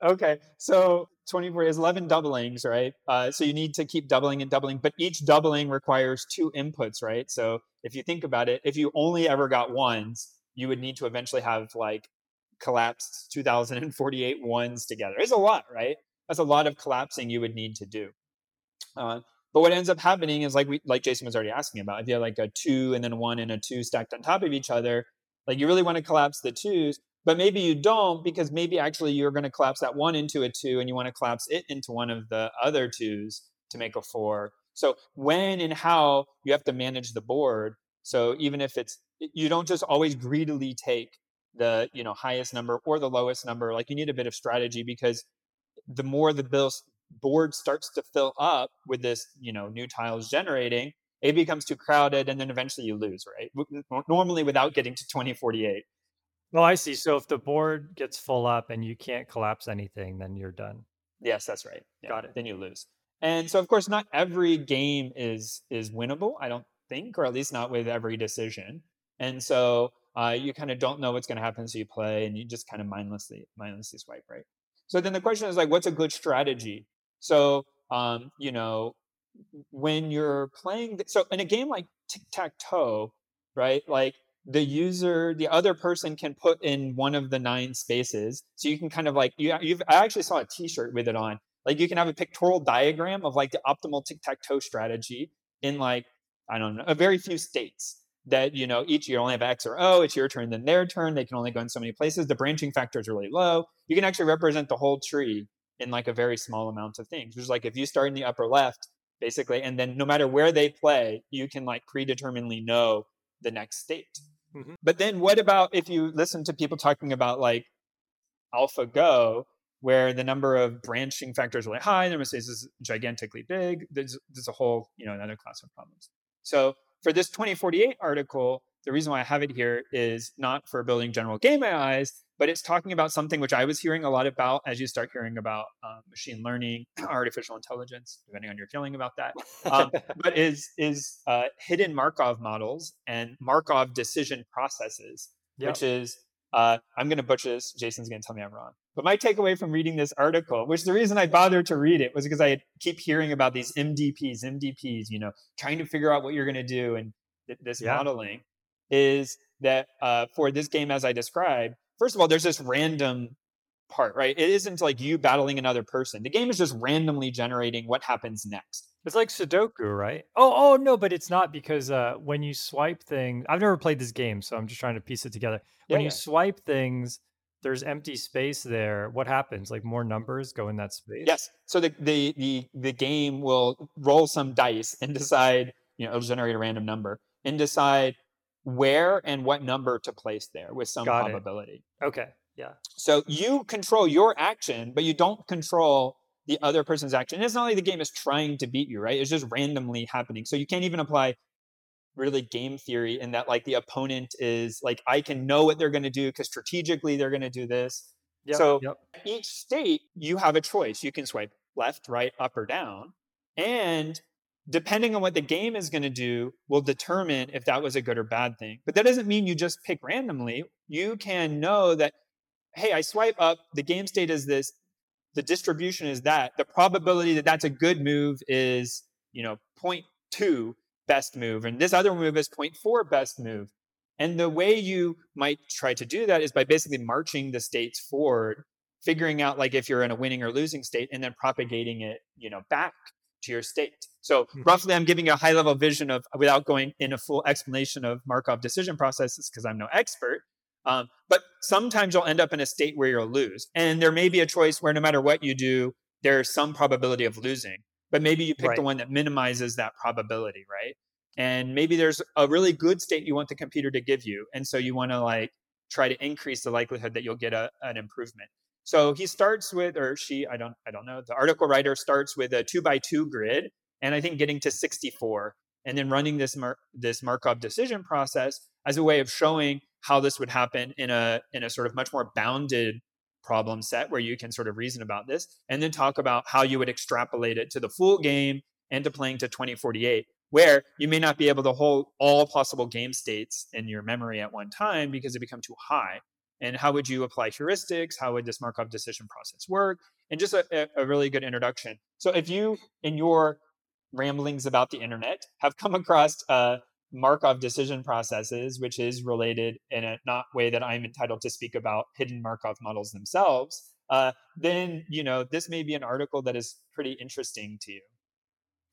Okay, so 24 is 11 doublings, right? Uh, so you need to keep doubling and doubling, but each doubling requires two inputs, right? So if you think about it, if you only ever got ones, you would need to eventually have like collapsed 2048 ones together. It's a lot, right? That's a lot of collapsing you would need to do. Uh, but what ends up happening is like we, like Jason was already asking about. If you have like a two and then one and a two stacked on top of each other, like you really want to collapse the twos, but maybe you don't because maybe actually you're going to collapse that one into a two and you want to collapse it into one of the other twos to make a four. So when and how you have to manage the board. So even if it's you don't just always greedily take the you know highest number or the lowest number. Like you need a bit of strategy because the more the bills board starts to fill up with this you know new tiles generating, it becomes too crowded, and then eventually you lose. Right? Normally without getting to twenty forty eight. Well, I see. So if the board gets full up and you can't collapse anything, then you're done. Yes, that's right. Yeah, Got it. Then you lose. And so of course not every game is is winnable, I don't think, or at least not with every decision. And so uh, you kind of don't know what's going to happen, so you play and you just kind of mindlessly mindlessly swipe, right? So then the question is like, what's a good strategy? So um, you know, when you're playing, so in a game like tic tac toe, right? Like the user, the other person can put in one of the nine spaces. So you can kind of like you. You've I actually saw a T-shirt with it on. Like you can have a pictorial diagram of like the optimal tic tac toe strategy in like I don't know a very few states that you know each you only have X or O. It's your turn, then their turn. They can only go in so many places. The branching factor is really low. You can actually represent the whole tree in like a very small amount of things. Which is like if you start in the upper left, basically, and then no matter where they play, you can like predeterminedly know the next state. Mm-hmm. But then what about if you listen to people talking about like AlphaGo, where the number of branching factors is really high, the space is gigantically big. There's, there's a whole, you know, another class of problems. So for this 2048 article, the reason why I have it here is not for building general game AIs, but it's talking about something which I was hearing a lot about as you start hearing about um, machine learning, <clears throat> artificial intelligence, depending on your feeling about that. Um, <laughs> but is is uh, hidden Markov models and Markov decision processes, yep. which is uh, I'm going to butcher this. Jason's going to tell me I'm wrong. But my takeaway from reading this article, which the reason I bothered to read it was because I keep hearing about these MDPs, MDPs, you know, trying to figure out what you're going to do and th- this yeah. modeling, is that uh, for this game as I described, first of all, there's this random part, right? It isn't like you battling another person. The game is just randomly generating what happens next. It's like Sudoku, right? Oh, oh no, but it's not because uh, when you swipe things, I've never played this game, so I'm just trying to piece it together. When yeah, you yeah. swipe things, there's empty space there. What happens? Like more numbers go in that space. Yes. So the the the, the game will roll some dice and decide, you know, it'll generate a random number and decide where and what number to place there with some Got probability. It. Okay. Yeah. So you control your action, but you don't control the other person's action. And it's not like the game is trying to beat you, right? It's just randomly happening. So you can't even apply really game theory in that like the opponent is like I can know what they're going to do because strategically they're going to do this. Yep, so yep. each state you have a choice. You can swipe left, right, up or down. And depending on what the game is going to do will determine if that was a good or bad thing. But that doesn't mean you just pick randomly. You can know that, hey, I swipe up, the game state is this, the distribution is that. The probability that that's a good move is, you know, 0.2 best move, and this other move is 0.4 best move. And the way you might try to do that is by basically marching the states forward, figuring out like if you're in a winning or losing state, and then propagating it, you know, back to your state. So mm-hmm. roughly, I'm giving you a high level vision of without going in a full explanation of Markov decision processes because I'm no expert. Um, but sometimes you'll end up in a state where you'll lose, and there may be a choice where no matter what you do, there's some probability of losing. But maybe you pick right. the one that minimizes that probability, right? And maybe there's a really good state you want the computer to give you, and so you want to like try to increase the likelihood that you'll get a, an improvement. So he starts with, or she, I don't, I don't know. The article writer starts with a two by two grid, and I think getting to 64, and then running this Mar- this Markov decision process as a way of showing how this would happen in a in a sort of much more bounded problem set where you can sort of reason about this, and then talk about how you would extrapolate it to the full game and to playing to 2048 where you may not be able to hold all possible game states in your memory at one time because it become too high and how would you apply heuristics? How would this markov decision process work? And just a, a, really good introduction. So if you in your ramblings about the internet have come across uh, markov decision processes which is related in a not way that i'm entitled to speak about hidden markov models themselves uh, then you know this may be an article that is pretty interesting to you.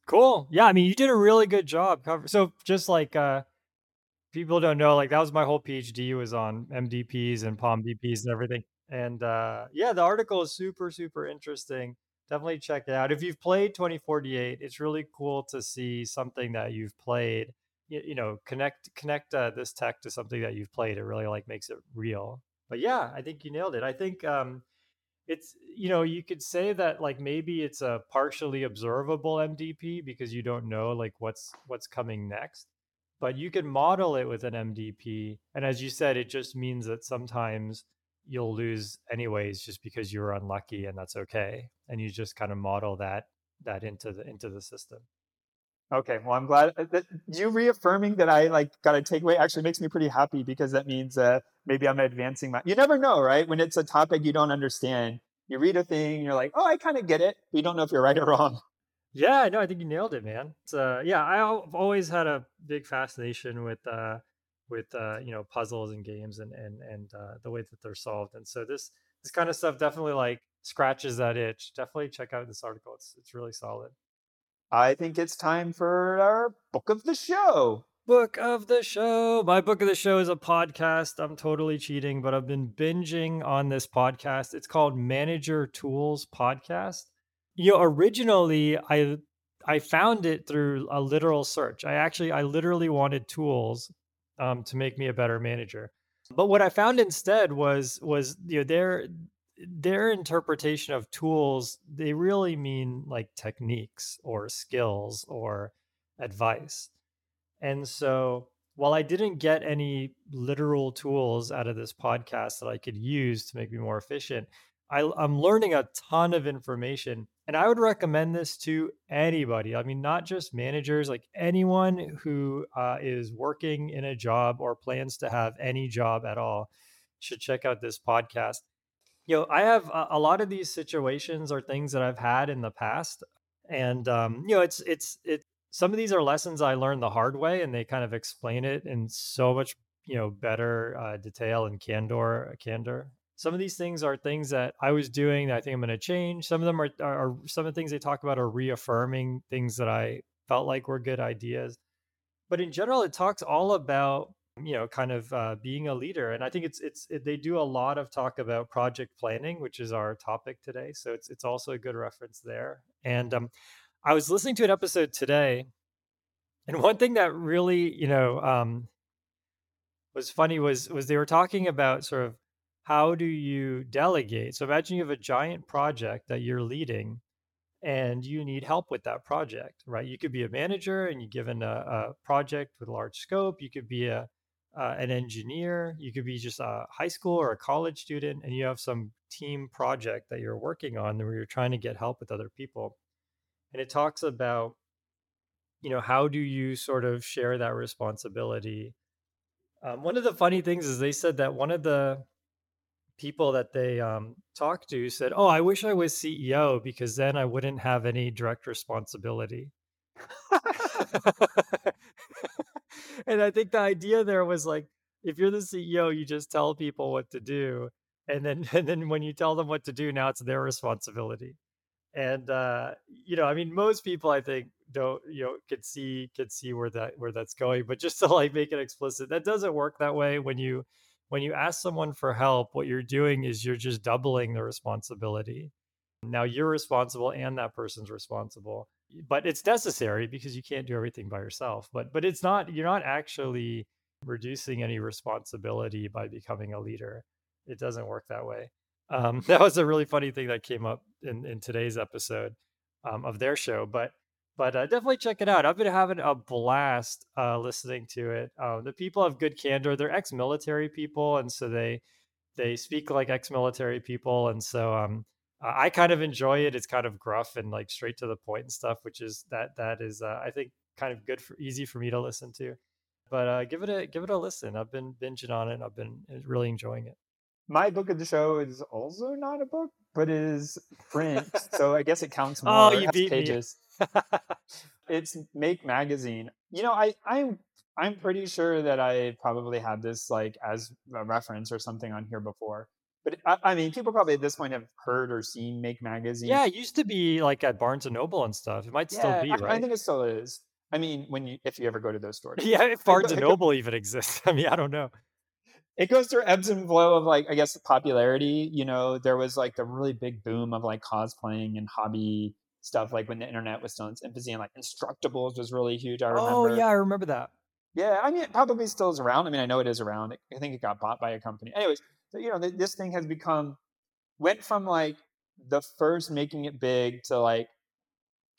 Cool. Yeah i mean you did a really good job cover so just like uh people don't know, like that was my whole PhD was on MDPs and POMDPs and everything. And uh, yeah, the article is super, super interesting. definitely check it out. If you've played 2048, it's really cool to see something that you've played. You, you know, connect connect uh, this tech to something that you've played. It really like makes it real. But yeah, I think you nailed it. I think um, it's you know you could say that like maybe it's a partially observable MDP because you don't know like what's what's coming next. But you can model it with an MDP, and as you said, it just means that sometimes you'll lose anyways just because you were unlucky and that's okay and you just kind of model that that into the into the system. Okay well i'm glad uh, that you reaffirming that i like got a takeaway actually makes me pretty happy because that means uh, maybe i'm advancing my you never know right? When it's a topic you don't understand you read a thing you're like oh i kind of get it but you don't know if you're right or wrong yeah no i think you nailed it man it's, uh, yeah i've always had a big fascination with uh, with uh, you know puzzles and games and and and uh, the way that they're solved. And so this this kind of stuff definitely like scratches that itch. Definitely check out this article. It's it's really solid. I think it's time for our book of the show. Book of the show. My book of the show is a podcast. I'm totally cheating, but I've been binging on this podcast. It's called Manager Tools Podcast. You know, originally I I found it through a literal search. I actually I literally wanted tools um, to make me a better manager. But what I found instead was was you know their their interpretation of tools they really mean like techniques or skills or advice. And so while I didn't get any literal tools out of this podcast that I could use to make me more efficient, I, I'm learning a ton of information and I would recommend this to anybody. I mean, not just managers, like anyone who uh, is working in a job or plans to have any job at all should check out this podcast. You know, I have a, a lot of these situations or things that I've had in the past, and um, you know, it's it's it. Some of these are lessons I learned the hard way, and they kind of explain it in so much you know better uh, detail and candor, candor some of these things are things that I was doing that I think I'm going to change. Some of them are, are, are some of the things they talk about are reaffirming things that I felt like were good ideas. But in general, it talks all about you know kind of uh, being a leader, and I think it's it's it, they do a lot of talk about project planning, which is our topic today. So it's it's also a good reference there. And um, I was listening to an episode today, and one thing that really you know um, was funny was was they were talking about sort of how do you delegate? So imagine you have a giant project that you're leading and you need help with that project, right? You could be a manager and you're given a, a project with large scope. You could be a uh, an engineer. You could be just a high school or a college student, and you have some team project that you're working on where you're trying to get help with other people. And it talks about, you know, how do you sort of share that responsibility? Um, one of the funny things is they said that one of the people that they um, talked to said, "Oh, I wish I was CEO because then I wouldn't have any direct responsibility." <laughs> and I think the idea there was like, if you're the CEO, you just tell people what to do, and then <laughs> and then when you tell them what to do, now it's their responsibility. And uh, you know, I mean, most people I think don't you know could see could see where that where that's going, but just to like make it explicit, that doesn't work that way when you when you ask someone for help, what you're doing is you're just doubling the responsibility. Now you're responsible and that person's responsible. But it's necessary because you can't do everything by yourself. But but it's not you're not actually reducing any responsibility by becoming a leader. It doesn't work that way. Um, <laughs> that was a really funny thing that came up in, in today's episode um, of their show. But but uh, definitely check it out. I've been having a blast uh, listening to it. Uh, the people have good candor. They're ex-military people, and so they they speak like ex-military people, and so um, I kind of enjoy it. It's kind of gruff and like straight to the point and stuff, which is that that is uh, I think kind of good for easy for me to listen to. But uh, give it a give it a listen. I've been binging on it. I've been uh, really enjoying it. My book of the show is also not a book, but is print, so I guess it counts oh, more. Oh, you beat pages. me <laughs> it's Make Magazine. You know, I I'm I'm pretty sure that I probably had this like as a reference or something on here before. But I, I, mean, people probably at this point have heard or seen Make Magazine. Yeah, it used to be like at Barnes and Noble and stuff. It might yeah, still be, right? I, I think it still is. I mean, when you if you ever go to those <laughs> stores. Yeah, if Barnes and Noble even exists. <laughs> I mean, I don't know. it goes through ebbs and flow of like I guess popularity. You know, there was like the really big boom of like cosplaying and hobby stuff, like when the internet was still in its infancy, and like Instructables was really huge. I oh, remember. Oh yeah, I remember that. Yeah, I mean, it probably still is around. I mean, I know it is around. I think it got bought by a company. Anyways, you know, this thing has become went from like the first making it big to like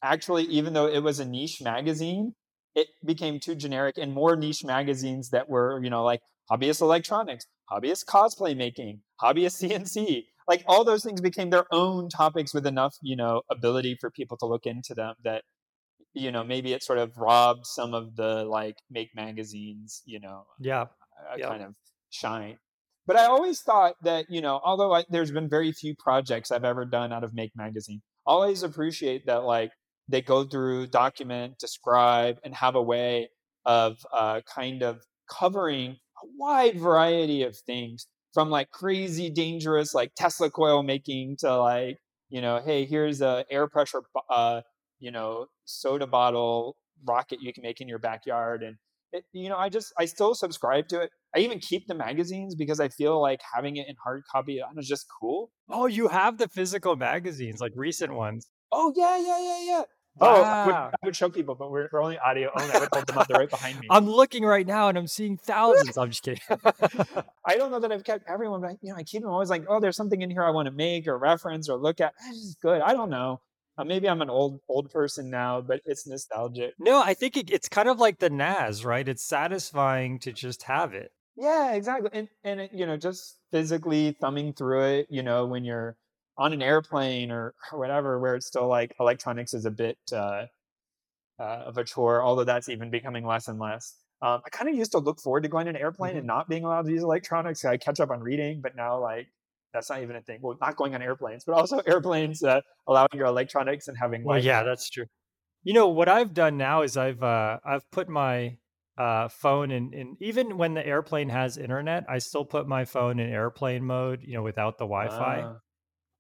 actually, even though it was a niche magazine, it became too generic and more niche magazines that were, you know, like hobbyist electronics, hobbyist cosplay making, hobbyist <laughs> CNC, like all those things became their own topics with enough, you know, ability for people to look into them that, you know, maybe it sort of robbed some of the like make magazines, you know, yeah, yeah. kind of shine. But I always thought that, you know, although I, there's been very few projects I've ever done out of Make Magazine, always appreciate that, like, they go through, document, describe, and have a way of uh, kind of covering a wide variety of things from like crazy dangerous like Tesla coil making to like you know hey here's a air pressure uh, you know soda bottle rocket you can make in your backyard and it, you know I just I still subscribe to it. I even keep the magazines because I feel like having it in hard copy is just cool. Oh, you have the physical magazines, like recent ones. Oh yeah, yeah, yeah, yeah. Wow. Oh, I would, I would, show people, but we're, we're only audio only. I would hold them up. They're right behind me. <laughs> I'm looking right now and I'm seeing thousands. I'm just kidding. <laughs> I don't know that I've kept everyone, but you know, I keep them always like, oh, there's something in here I want to make or reference or look at. This is good. I don't know. Uh, maybe I'm an old old person now, but it's nostalgic. No, I think it, it's kind of like the NAS, right? It's satisfying to just have it. Yeah, exactly. And and it, you know, just physically thumbing through it, you know, when you're on an airplane or, <laughs> or whatever, where it's still like electronics is a bit uh, uh, of a chore, although that's even becoming less and less. Um, I kind of used to look forward to going on an airplane mm-hmm. and not being allowed to use electronics. I catch up on reading, but now like that's not even a thing. Well, not going on airplanes, but also <laughs> airplanes uh, allowing your electronics and having. Well, yeah, that's true. You know what I've done now is I've uh, I've put my uh, phone in, in even when the airplane has internet, I still put my phone in airplane mode. You know, without the Wi-Fi, ah.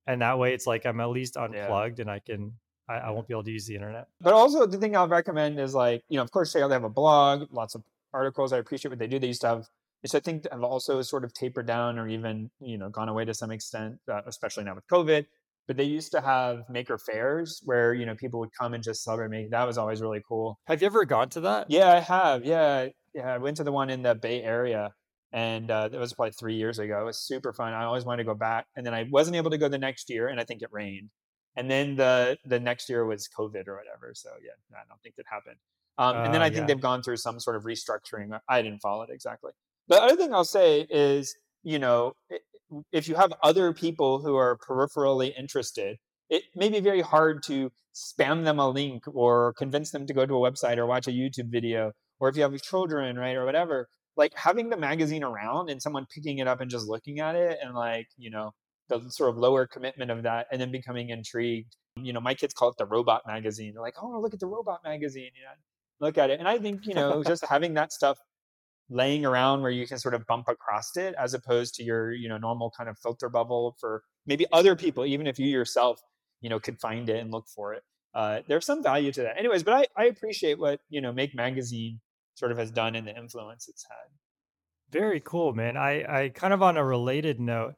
And that way it's like I'm at least unplugged yeah. and I can I, I, won't be able to use the internet. But also, the thing I'll recommend is like, you know, of course, they have a blog, lots of articles. I appreciate what they do. They used to have, which I think have also sort of tapered down or even, you know, gone away to some extent, uh, especially now with COVID. But they used to have maker fairs where, you know, people would come and just celebrate making. That was always really cool. Have you ever gone to that? Yeah, I have. Yeah. Yeah. I went to the one in the Bay Area and uh, that was probably three years ago. It was super fun. I always wanted to go back, and then I wasn't able to go the next year, and I think it rained and then the the next year was COVID or whatever. So yeah, I don't think that happened. Um, and then uh, I think yeah. they've gone through some sort of restructuring. I didn't follow it exactly. The other thing I'll say is, you know, if you have other people who are peripherally interested, it may be very hard to spam them a link or convince them to go to a website or watch a YouTube video. Or if you have children, right, or whatever, like having the magazine around and someone picking it up and just looking at it and like, you know, the sort of lower commitment of that and then becoming intrigued. You know, my kids call it the robot magazine. They're like, oh, look at the robot magazine. Look at it. And I think, you know, just having that stuff laying around where you can sort of bump across it as opposed to your, you know, normal kind of filter bubble for maybe other people, even if you yourself, you know, could find it and look for it. Uh, there's some value to that. Anyways, but I, I appreciate what, you know, Make Magazine sort of has done and the influence it's had. Very cool, man. I, I kind of on a related note,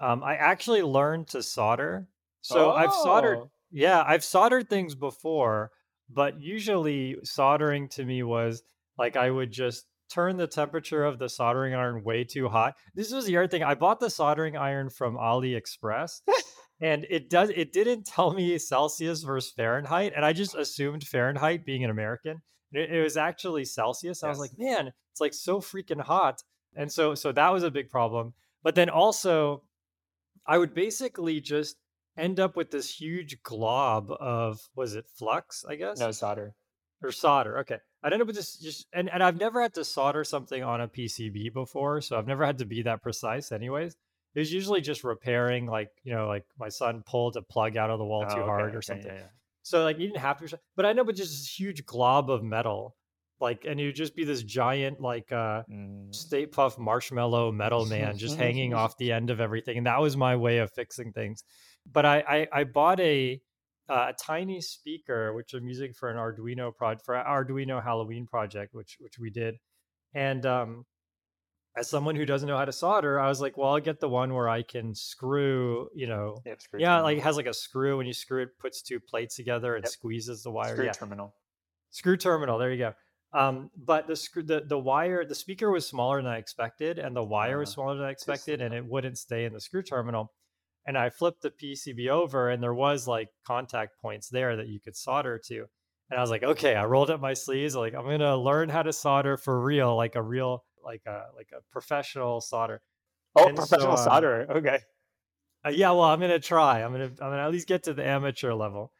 um, I actually learned to solder. So I've soldered, oh. yeah, I've soldered things before, but usually soldering to me was like I would just turn the temperature of the soldering iron way too hot. This was the other thing. I bought the soldering iron from AliExpress. and it does it didn't tell me Celsius versus Fahrenheit, and I just assumed Fahrenheit being an American. It, it was actually Celsius. Yes. I was like, man, it's like so freaking hot. And so so that was a big problem. But then also I would basically just end up with this huge glob of was it flux, I guess? No solder. Or solder. Okay. I'd end up with this just and, and I've never had to solder something on a PCB before, so I've never had to be that precise anyways. It was usually just repairing like, you know, like my son pulled a plug out of the wall oh, too okay, hard or okay, something. Yeah, yeah. So like you didn't have to but I know but just this huge glob of metal like and you'd just be this giant like uh mm. Stay Puft marshmallow metal man just hanging <laughs> off the end of everything and that was my way of fixing things but i i, I bought a uh, a tiny speaker which i'm using for an arduino project for arduino halloween project which which we did and um as someone who doesn't know how to solder, I was like, well, I'll get the one where I can screw, you know, Yep, screw yeah, like terminal. it has like a screw. When you screw it, puts two plates together and Yep. squeezes the wire. screw Yeah, terminal. screw terminal. There you go. Um, but the screw, the the wire, the speaker was smaller than I expected, and the wire was Uh, smaller than I expected, and it wouldn't stay in the screw terminal. And I flipped the PCB over, and there was like contact points there that you could solder to. And I was like, okay, I rolled up my sleeves, like I'm gonna learn how to solder for real, like a real, like a like a professional solder. Oh, And so, professional um, solderer. Okay. uh, yeah, well, I'm gonna try. I'm gonna I'm gonna at least get to the amateur level.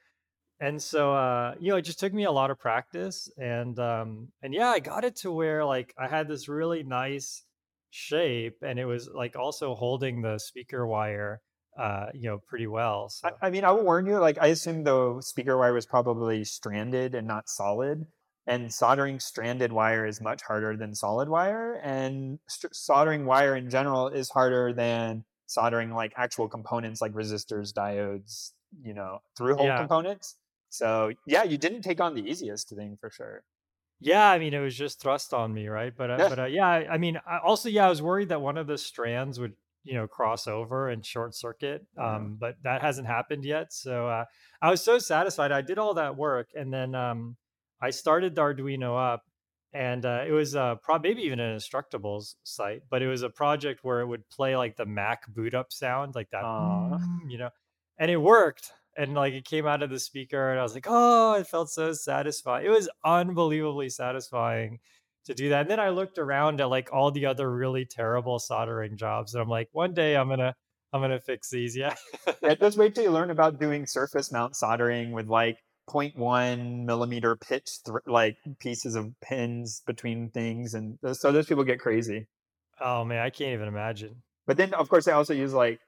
And so uh, you know, it just took me a lot of practice and um and yeah, I got it to where like I had this really nice shape and it was like also holding the speaker wire uh, you know, pretty well. I, I mean, I will warn you. Like, I assume the speaker wire was probably stranded and not solid. And soldering stranded wire is much harder than solid wire. And st- soldering wire in general is harder than soldering like actual components like resistors, diodes, you know, through hole yeah. components. So yeah, you didn't take on the easiest thing for sure. Yeah, I mean, it was just thrust on me, right? But uh, Yeah. but uh, yeah, I, mean, I, also yeah, I was worried that one of the strands would you know cross over and short circuit, um, but that hasn't happened yet. So uh, I was so satisfied. I did all that work, and then um, I started the Arduino up, and uh, it was uh, pro- maybe even an Instructables site, but it was a project where it would play like the Mac boot up sound, like that, <laughs> you know, and it worked and like it came out of the speaker and i was like oh it felt so satisfying. It was unbelievably satisfying to do that and then i looked around at like all the other really terrible soldering jobs and i'm like one day i'm gonna i'm gonna fix these <laughs> yeah. Yeah, just wait till you learn about doing surface mount soldering with like 0.1 millimeter pitch, thr like pieces of pins between things. And th- so those people get crazy. oh man i can't even imagine But then, of course, they also use like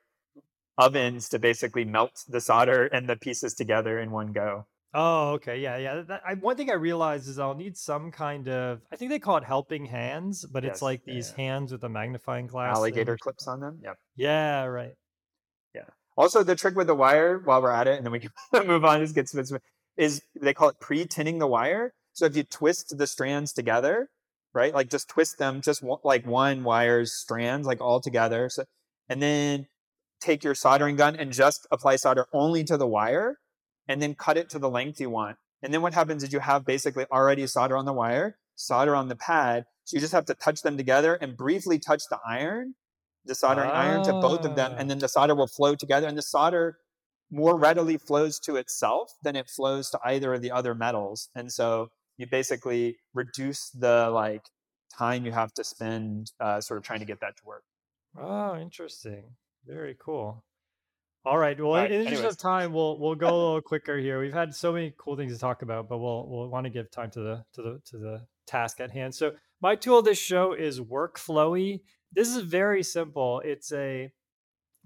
ovens to basically melt the solder and the pieces together in one go. oh okay yeah yeah that, I, one thing i realized is i'll need some kind of i think they call it helping hands but it's like Yeah, these yeah. hands with a magnifying glass Alligator or clips on them. Yep. yeah right Yeah. Also, the trick with the wire, while we're at it, and then we can <laughs> move on, just get specific, is they call it pre-tinning the wire. So if you twist the strands together, right, like just twist them, just one, like one wire's strands, like all together, so, and then take your soldering gun and just apply solder only to the wire, and then cut it to the length you want. And then what happens is you have basically already solder on the wire, solder on the pad, so you just have to touch them together and briefly touch the iron the soldering iron to both of them, Ah. and then the solder will flow together. And the solder more readily flows to itself than it flows to either of the other metals. And so you basically reduce the like time you have to spend uh, sort of trying to get that to work. Oh, interesting. Very cool. All right. Well, All in right, the interest of time, we'll we'll go a <laughs> little quicker here. We've had so many cool things to talk about, but we'll we'll want to give time to the to the to the task at hand. So my tool this show is Workflowy. This is very simple. It's a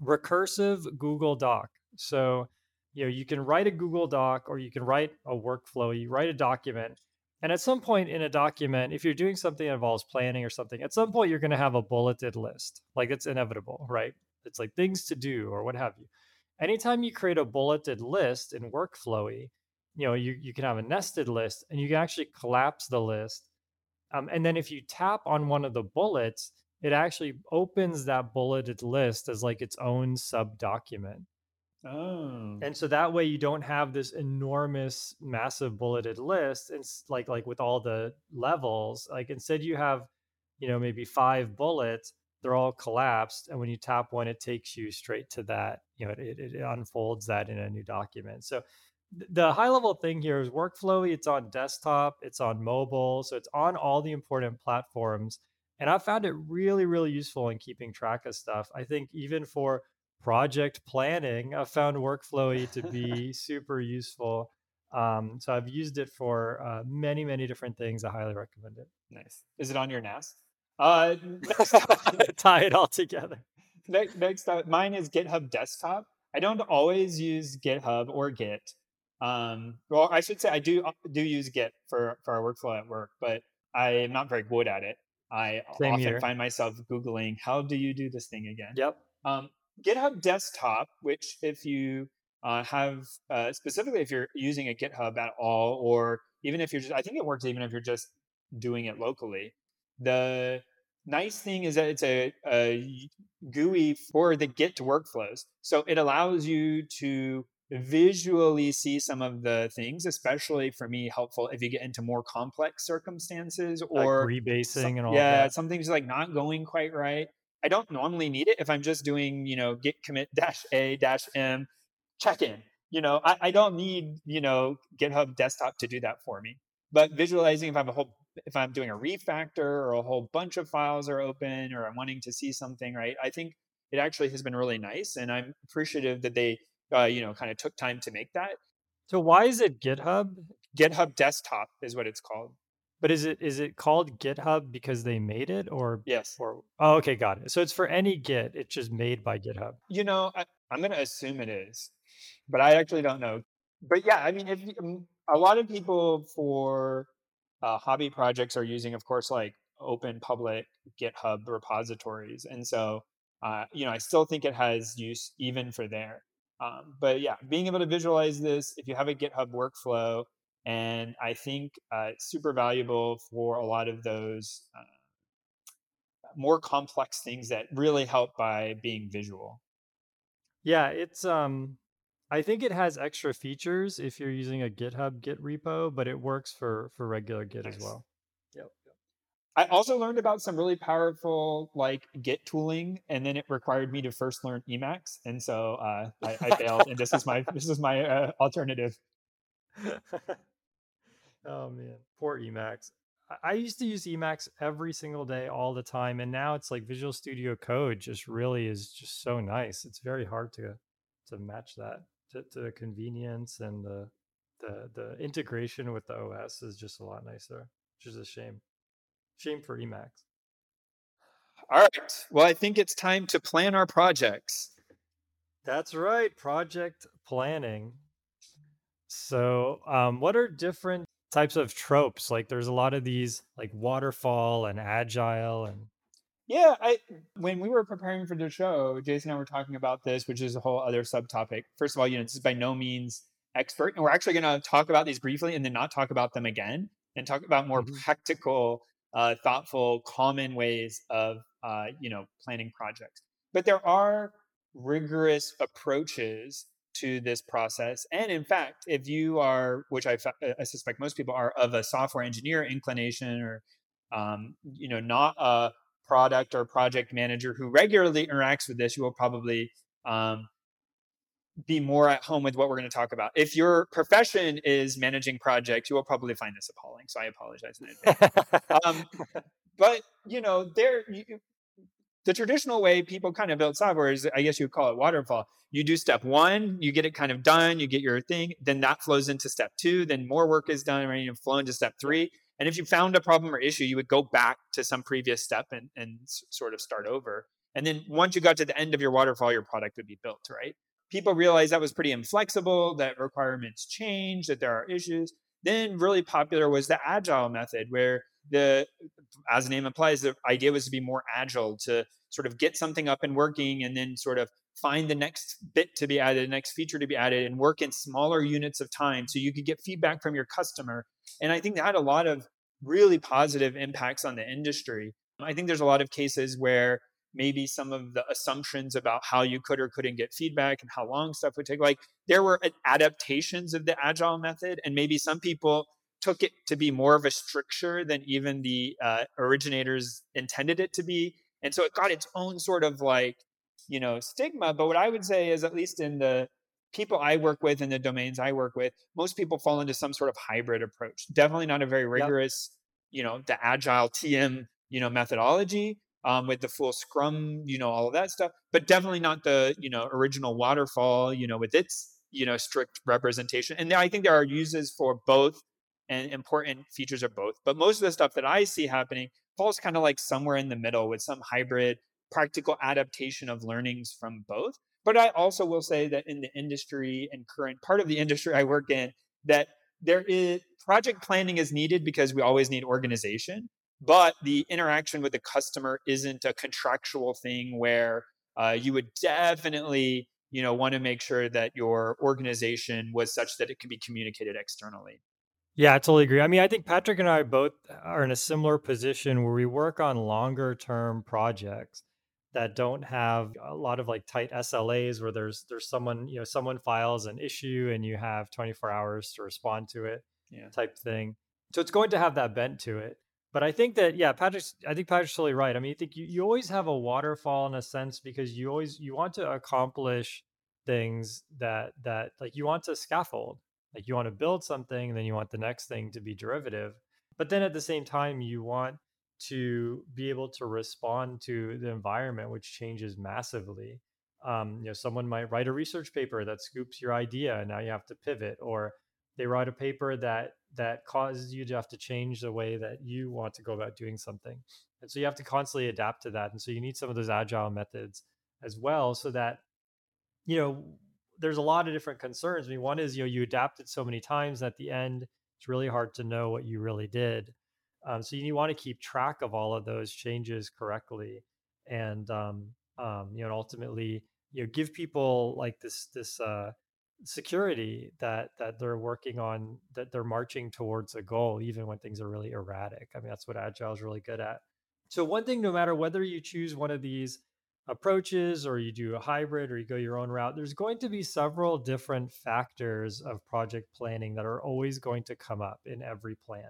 recursive Google Doc. So, you know, you can write a Google Doc or you can write a workflow, you write a document. And at some point in a document, if you're doing something that involves planning or something, at some point you're going to have a bulleted list. Like it's inevitable, right? It's like things to do or what have you. Anytime you create a bulleted list in Workflowy, you know, you, you can have a nested list and you can actually collapse the list. Um, and then if you tap on one of the bullets, it actually opens that bulleted list as like its own sub document. Oh. And so that way you don't have this enormous, massive bulleted list. And s- like like with all the levels, like instead you have, you know, maybe five bullets. They're all collapsed, and when you tap one, it takes you straight to that. You know, it, it, it unfolds that in a new document. So the high level thing here is workflowy. It's on desktop, it's on mobile, so it's on all the important platforms. And I found it really, really useful in keeping track of stuff. I think even for project planning, I found Workflowy <laughs> to be super useful. Um, so I've used it for uh, many, many different things. I highly recommend it. nice. Is it on your NAS? Uh, next <laughs> up, it. <laughs> Tie it all together. next, next up, mine is GitHub Desktop. I don't always use GitHub or Git. Um, well, I should say I do do use Git for for our workflow at work, but I am not very good at it. I Same often here. find myself googling how do you do this thing again. Yep. Um, GitHub Desktop, which if you uh, have uh, specifically if you're using a GitHub at all, or even if you're just, I think it works even if you're just doing it locally. The nice thing is that it's a, a GUI for the Git workflows. So it allows you to visually see some of the things, especially for me, helpful if you get into more complex circumstances or like rebasing some, and all that. yeah, that. something's like not going quite right. I don't normally need it if I'm just doing, you know, git commit <laughs> dash a dash m check in. You know, I, I don't need, you know, GitHub desktop to do that for me. But visualizing if I have a whole if I'm doing a refactor or a whole bunch of files are open or I'm wanting to see something, right? I think it actually has been really nice and I'm appreciative that they uh, you know, kind of took time to make that. So why is it GitHub? GitHub Desktop is what it's called. But is it is it called GitHub because they made it or Yes. or oh okay got it. So it's for any Git, it's just made by GitHub. You know, I, I'm going to assume it is, but I actually don't know. But yeah, I mean, if um, a lot of people for uh, hobby projects are using, of course, like open public GitHub repositories, and so uh, you know, I still think it has use even for there. Um, but yeah, being able to visualize this, if you have a GitHub workflow, and I think uh, it's super valuable for a lot of those uh, more complex things that really help by being visual. Yeah, it's um I think it has extra features if you're using a GitHub Git repo, but it works for for regular Git as well. Yep. yep. I also learned about some really powerful like Git tooling, and then it required me to first learn Emacs, and so uh, I, I failed. And this is my this is my uh, alternative. <laughs> oh man, poor Emacs. I used to use Emacs every single day, all the time, and now it's like Visual Studio Code just really is just so nice. It's very hard to to match that to, to the convenience and the the the integration with the OS is just a lot nicer, which is a shame. Shame for Emacs. All right. Well, I think it's time to plan our projects. That's right, project planning. So, um, what are different types of tropes? Like, there's a lot of these, like waterfall and agile, and Yeah, I when we were preparing for the show, Jason and I were talking about this, which is a whole other subtopic. First of all, you know, this is by no means expert, and we're actually going to talk about these briefly and then not talk about them again, and talk about more Mhm. practical, uh, thoughtful, common ways of uh, you know planning projects. But there are rigorous approaches to this process, and in fact, if you are, which I, I suspect most people are, of a software engineer inclination or um, you know, not a product or project manager who regularly interacts with this, you will probably um, be more at home with what we're going to talk about. If your profession is managing projects, you will probably find this appalling. So I apologize in advance. Um, <laughs> but you know, there, you, the traditional way people kind of build software is, I guess you would call it waterfall. You do step one, you get it kind of done, you get your thing, then that flows into step two, then more work is done, right? You flow into step three. And if you found a problem or issue, you would go back to some previous step and, and sort of start over. And then once you got to the end of your waterfall, your product would be built, right? People realized that was pretty inflexible, that requirements change, that there are issues. Then really popular was the agile method, where the as the name implies, the idea was to be more agile, to sort of get something up and working, and then sort of find the next bit to be added, the next feature to be added, and work in smaller units of time so you could get feedback from your customer. And I think that had a lot of really positive impacts on the industry. I think there's a lot of cases where maybe some of the assumptions about how you could or couldn't get feedback and how long stuff would take, like there were adaptations of the agile method, and maybe some people took it to be more of a stricture than even the uh, originators intended it to be. And so it got its own sort of like, you know, stigma. But what I would say is, at least in the people I work with and the domains I work with, most people fall into some sort of hybrid approach. Definitely not a very yep, rigorous, you know, the agile TM, you know, methodology um, with the full Scrum, you know, all of that stuff. But definitely not the, you know, original waterfall, you know, with its, you know, strict representation. And I think there are uses for both and important features of both. But most of the stuff that I see happening falls kind of like somewhere in the middle with some hybrid practical adaptation of learnings from both. But I also will say that in the industry and current part of the industry I work in, that there is project planning is needed because we always need organization. But the interaction with the customer isn't a contractual thing where uh, you would definitely you know want to make sure that your organization was such that it could be communicated externally Yeah, I totally agree. I mean, I think Patrick and I both are in a similar position where we work on longer term projects that don't have a lot of like tight SLAs where there's there's someone, you know, someone files an issue and you have 24 hours to respond to it Yeah. type thing. So it's going to have that bent to it. But I think that yeah, Patrick's I think Patrick's totally right. I mean, I think you, you always have a waterfall in a sense because you always you want to accomplish things that that like you want to scaffold like you want to build something and then you want the next thing to be derivative. But then at the same time, you want to be able to respond to the environment, which changes massively. Um, you know, someone might write a research paper that scoops your idea, and now you have to pivot, or they write a paper that that causes you to have to change the way that you want to go about doing something. And so you have to constantly adapt to that. And so you need some of those agile methods as well, so that you know there's a lot of different concerns. I mean, one is you know you adapted so many times at the end, it's really hard to know what you really did. Um, so you want to keep track of all of those changes correctly, and um, um, you know, ultimately, you know, give people like this this uh, security that that they're working on, that they're marching towards a goal, even when things are really erratic. I mean, that's what agile is really good at. So one thing, no matter whether you choose one of these approaches or you do a hybrid or you go your own route, there's going to be several different factors of project planning that are always going to come up in every plan.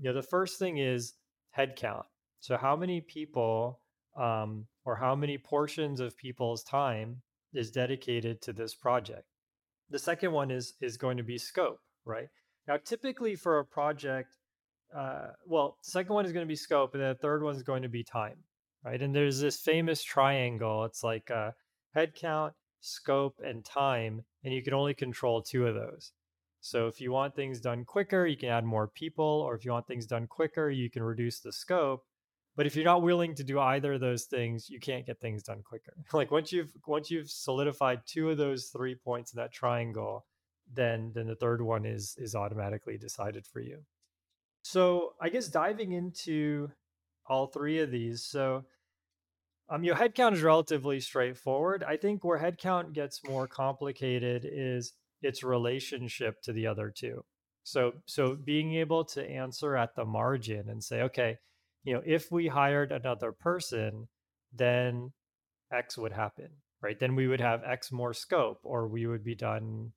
You know, the first thing is headcount. So, how many people um, or how many portions of people's time is dedicated to this project? The second one is is going to be scope, right? Now, typically for a project, uh, well, the second one is going to be scope, and the third one is going to be time right? And there's this famous triangle. It's like uh, head count, scope, and time, and you can only control two of those. So if you want things done quicker, you can add more people, or if you want things done quicker, you can reduce the scope. But if you're not willing to do either of those things, you can't get things done quicker. <laughs> like once you've once you've solidified two of those three points in that triangle, then then the third one is is automatically decided for you. So I guess diving into all three of these. So um, your headcount is relatively straightforward. I think where headcount gets more complicated is its relationship to the other two. So, so being able to answer at the margin and say, okay, you know, if we hired another person, then X would happen, right? Then we would have X more scope, or we would be done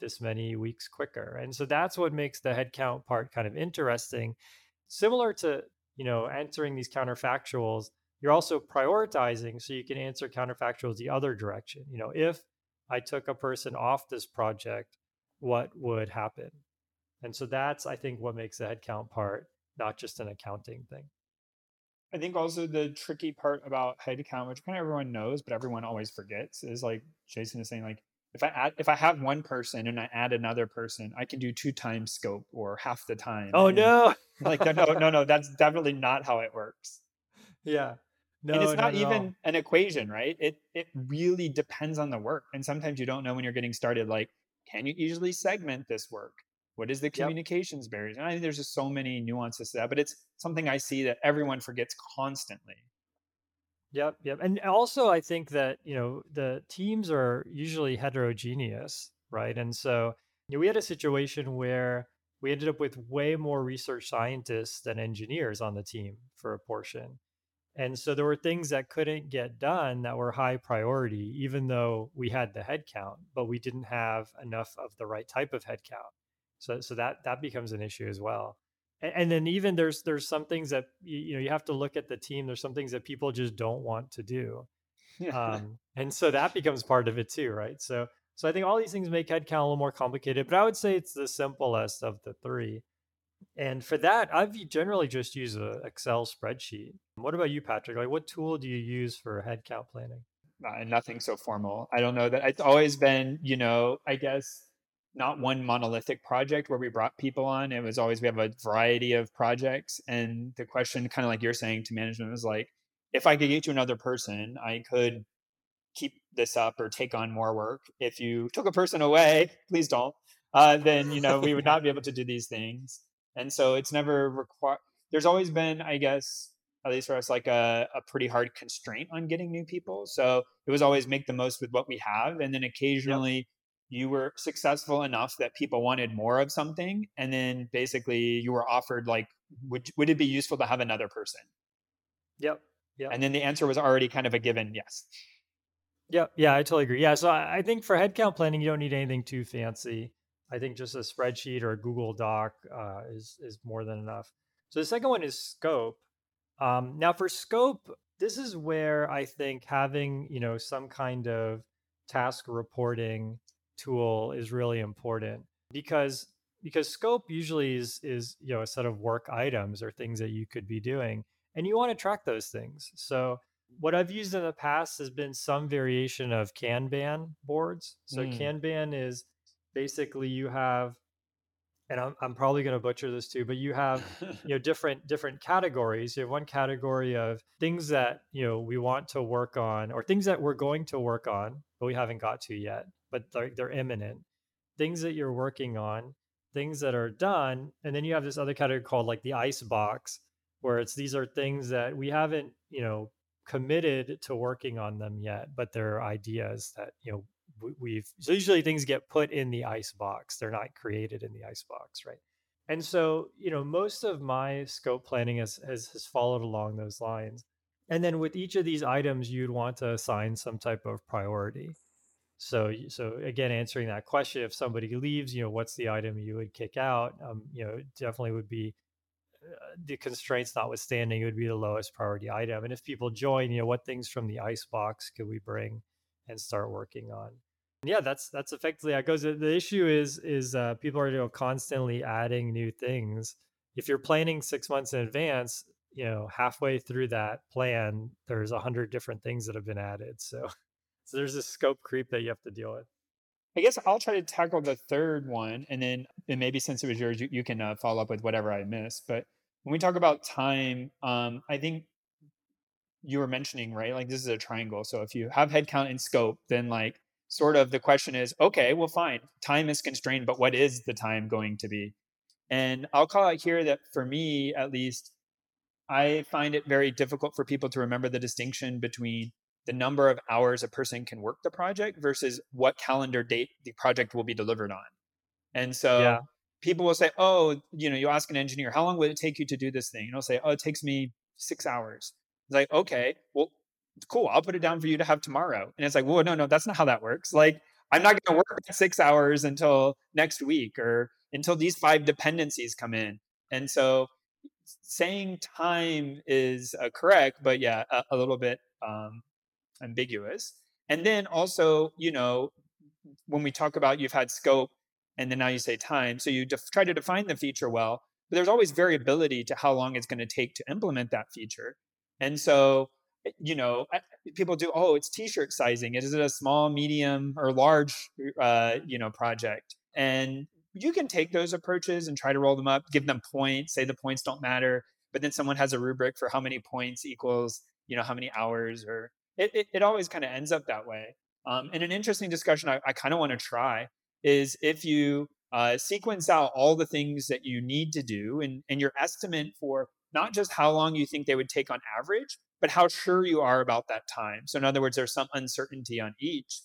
this many weeks quicker. And so that's what makes the headcount part kind of interesting. Similar to you know, answering these counterfactuals, you're also prioritizing so you can answer counterfactuals the other direction. You know, if I took a person off this project, what would happen? And so that's, I think, what makes the headcount part not just an accounting thing. I think also the tricky part about headcount, which kind of everyone knows, but everyone always forgets, is like Jason is saying, like if I add if I have one person and I add another person, I can do two times scope or half the time. Oh and no. <laughs> like no no no that's definitely not how it works. Yeah. No, and it's not, not even an equation, right? It it really depends on the work. And sometimes you don't know when you're getting started like can you easily segment this work? What is the communications yep. barriers? And I think there's just so many nuances to that, but it's something I see that everyone forgets constantly. Yep, yep. And also I think that, you know, the teams are usually heterogeneous, right? And so you know, we had a situation where we ended up with way more research scientists than engineers on the team for a portion. And so there were things that couldn't get done that were high priority, even though we had the headcount, but we didn't have enough of the right type of headcount. So, so that that becomes an issue as well and, and then even there's there's some things that you, you know you have to look at the team there's some things that people just don't want to do <laughs> um, and so that becomes part of it too right? So so i think all these things make headcount a little more complicated but i would say it's the simplest of the three. And for that i've generally just used an excel spreadsheet. What about you patrick? Like what tool do you use for headcount planning? Uh, nothing so formal. I don't know that it's always been you know i guess not one monolithic project where we brought people on. It was always we have a variety of projects. And the question, kind of like you're saying to management, was like, if I could get you another person, I could keep this up or take on more work. If you took a person away, please don't. Uh, then you know we would not be able to do these things. And so it's never required. There's always been, I guess, at least for us, like a, a pretty hard constraint on getting new people. So it was always make the most with what we have, and then occasionally. Yep you were successful enough that people wanted more of something and then basically you were offered like would would it be useful to have another person? Yep yep. And then the answer was already kind of a given yes. Yeah yeah i totally agree. Yeah so i think for headcount planning you don't need anything too fancy. I think just a spreadsheet or a google doc uh, is is more than enough. So the second one is scope. Um, now for scope this is where i think having you know some kind of task reporting tool is really important because because scope usually is is you know a set of work items or things that you could be doing and you want to track those things. So what i've used in the past has been some variation of kanban boards. So mm. kanban is basically you have and I'm, I'm probably going to butcher this too but you have you know <laughs> different different categories. You have one category of things that you know we want to work on or things that we're going to work on but we haven't got to yet but they're, they're imminent. Things that you're working on, things that are done, and then you have this other category called like the ice box, where it's these are things that we haven't, you know, committed to working on them yet, but they're ideas that you know we've so usually things get put in the ice box. They're not created in the ice box right? And so you know most of my scope planning has, has has followed along those lines. And then with each of these items you'd want to assign some type of priority so, so again, answering that question, if somebody leaves, you know, what's the item you would kick out? Um, you know, definitely would be uh, the constraints notwithstanding, it would be the lowest priority item. And if people join, you know, what things from the ice box could we bring and start working on? And yeah, that's that's effectively how it goes. The issue is is uh, people are you know constantly adding new things. If you're planning six months in advance, you know, halfway through that plan, there's a hundred different things that have been added. So so there's this scope creep that you have to deal with. I guess I'll try to tackle the third one, and then and maybe since it was yours, you, you can uh, follow up with whatever I missed. But when we talk about time, um, I think you were mentioning right, like this is a triangle. So if you have headcount and scope, then like sort of the question is, okay, well, fine, time is constrained, but what is the time going to be? And I'll call out here that for me, at least, I find it very difficult for people to remember the distinction between the number of hours a person can work the project versus what calendar date the project will be delivered on. And so yeah. people will say, oh, you know, you ask an engineer, how long would it take you to do this thing? And I'll say, oh, it takes me six hours. It's like, okay, well, cool. I'll put it down for you to have tomorrow. And it's like, well, no, no, that's not how that works. Like, I'm not going to work six hours until next week or until these five dependencies come in. And so saying time is uh, correct, but yeah, a, a little bit um, ambiguous. And then also, you know, when we talk about you've had scope and then now you say time, so you def- try to define the feature well, but there's always variability to how long it's going to take to implement that feature. And so, eh, you know, people do, oh, it's t-shirt sizing. Is it a small, medium, or large, uh, you know, project? And you can take those approaches and try to roll them up, give them points, say the points don't matter, but then someone has a rubric for how many points equals, you know, how many hours or it, it, it always kind of ends up that way. Um, and an interesting discussion I, I kind of want to try is if you uh, sequence out all the things that you need to do and, and your estimate for not just how long you think they would take on average, but how sure you are about that time. So, in other words, there's some uncertainty on each.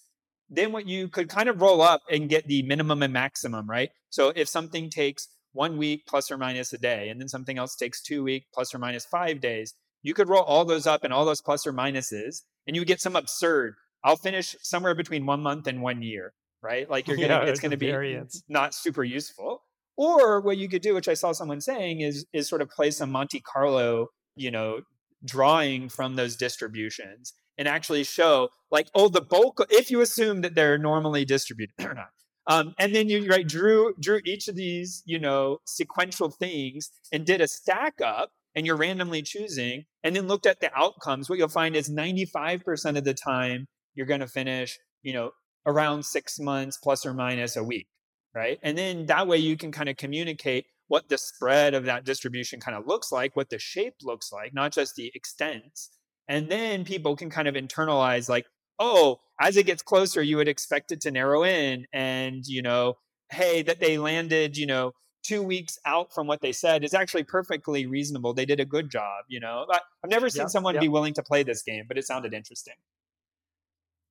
Then, what you could kind of roll up and get the minimum and maximum, right? So, if something takes one week plus or minus a day, and then something else takes two week plus or minus five days, you could roll all those up and all those plus or minuses and you get some absurd. I'll finish somewhere between one month and one year, right? Like you're <laughs> gonna, yeah, it's gonna be variance. not super useful. Or what you could do, which I saw someone saying, is is sort of play some Monte Carlo, you know, drawing from those distributions and actually show like, oh, the bulk. If you assume that they're normally distributed <clears throat> or not, um, and then you right drew drew each of these, you know, sequential things and did a stack up and you're randomly choosing and then looked at the outcomes, what you'll find is 95% of the time you're going to finish, you know, around six months plus or minus a week, right? And then that way you can kind of communicate what the spread of that distribution kind of looks like, what the shape looks like, not just the extents. And then people can kind of internalize like, oh, as it gets closer, you would expect it to narrow in. And, you know, hey, that they landed, you know, two weeks out from what they said is actually perfectly reasonable. They did a good job, you know. I've never seen someone be willing to play this game, but it sounded interesting.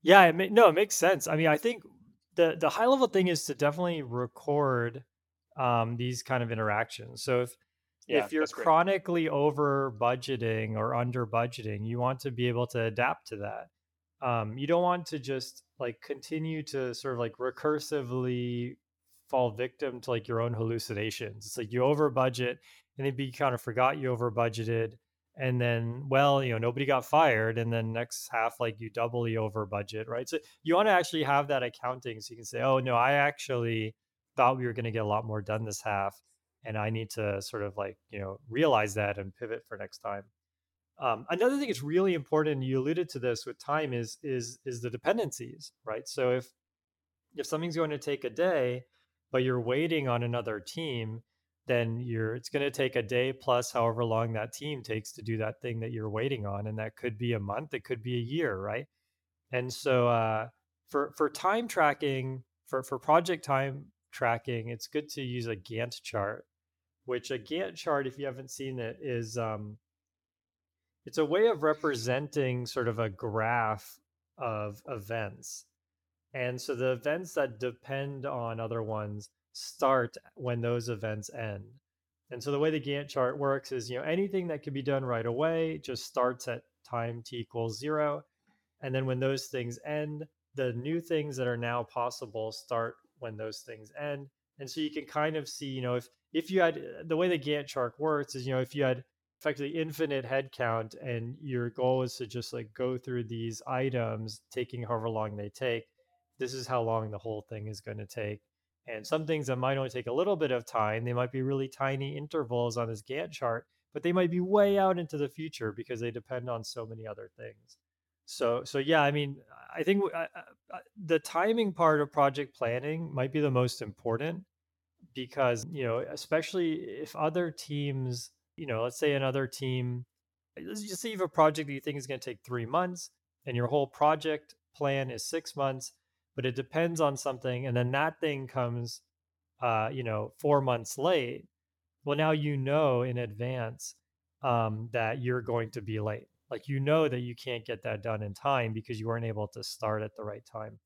Yeah, it no, it makes sense. I mean, I think the the high level thing is to definitely record um, these kind of interactions. So if Yeah, if you're that's great. chronically over budgeting or under budgeting, you want to be able to adapt to that. Um, you don't want to just like continue to sort of like recursively fall victim to like your own hallucinations. It's like you over budget and then you kind of forgot you over budgeted. And then, well, you know, nobody got fired. And then next half, like you doubly over budget, right? So you want to actually have that accounting so you can say, oh, no, I actually thought we were going to get a lot more done this half. And I need to sort of like, you know, realize that and pivot for next time. Um, another thing that's really important, you alluded to this with time, is is is the dependencies, right? So if if something's going to take a day, but you're waiting on another team, then you're it's going to take a day plus however long that team takes to do that thing that you're waiting on, and that could be a month, it could be a year, right? And so uh, for for time tracking, for for project time tracking, it's good to use a Gantt chart. Which a Gantt chart, if you haven't seen it, is um, it's a way of representing sort of a graph of events. And so the events that depend on other ones start when those events end. And so the way the Gantt chart works is, you know, anything that can be done right away just starts at time t equals zero. And then when those things end, the new things that are now possible start when those things end. And so you can kind of see, you know, if if you had uh, the way the Gantt chart works is, you know, if you had effectively infinite headcount and your goal is to just like go through these items taking however long they take this is how long the whole thing is going to take and some things that might only take a little bit of time they might be really tiny intervals on this gantt chart but they might be way out into the future because they depend on so many other things. So so yeah i mean i think the timing part of project planning might be the most important because you know especially if other teams you know, let's say another team, let's just say you have a project that you think is going to take three months and your whole project plan is six months, but it depends on something. And then that thing comes, uh, you know, four months late. Well, now you know in advance um, that you're going to be late. Like you know that you can't get that done in time because you weren't able to start at the right time.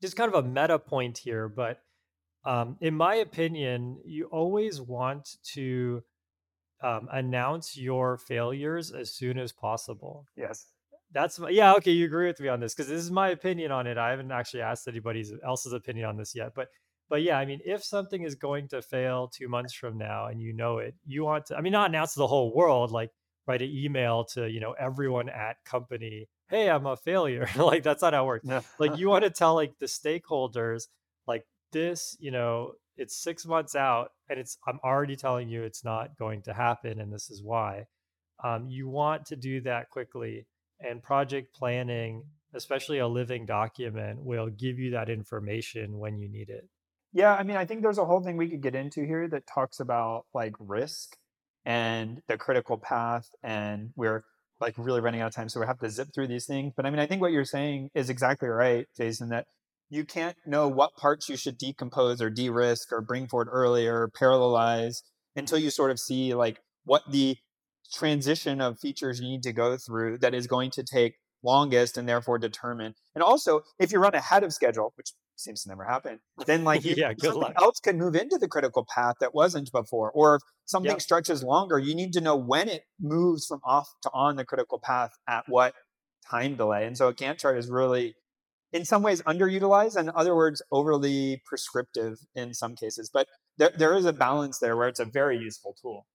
Just kind of a meta point here, but um, in my opinion, you always want to um, announce your failures as soon as possible. Yes. That's my, yeah, okay, you agree with me on this because this is my opinion on it. I haven't actually asked anybody else's opinion on this yet, but but yeah, I mean, if something is going to fail two months from now and you know it, you want to, I mean, not announce to the whole world, like write an email to, you know, everyone at company, hey, I'm a failure. <laughs> like that's not how it works. Yeah. like you want to tell like the stakeholders, like this, you know, it's six months out and it's i'm already telling you it's not going to happen and this is why um, you want to do that quickly and project planning especially a living document will give you that information when you need it. Yeah i mean i think there's a whole thing we could get into here that talks about like risk and the critical path and we're like really running out of time so we have to zip through these things but i mean i think what you're saying is exactly right jason that you can't know what parts you should decompose or de-risk or bring forward earlier, or parallelize until you sort of see like what the transition of features you need to go through that is going to take longest and therefore determine. And also, if you run ahead of schedule, which seems to never happen, then like <laughs> you, yeah, something luck. else can move into the critical path that wasn't before. Or if something Yep. stretches longer, you need to know when it moves from off to on the critical path at what time delay. And so a Gantt chart is really in some ways underutilized and in other words overly prescriptive in some cases but there, there is a balance there where it's a very useful tool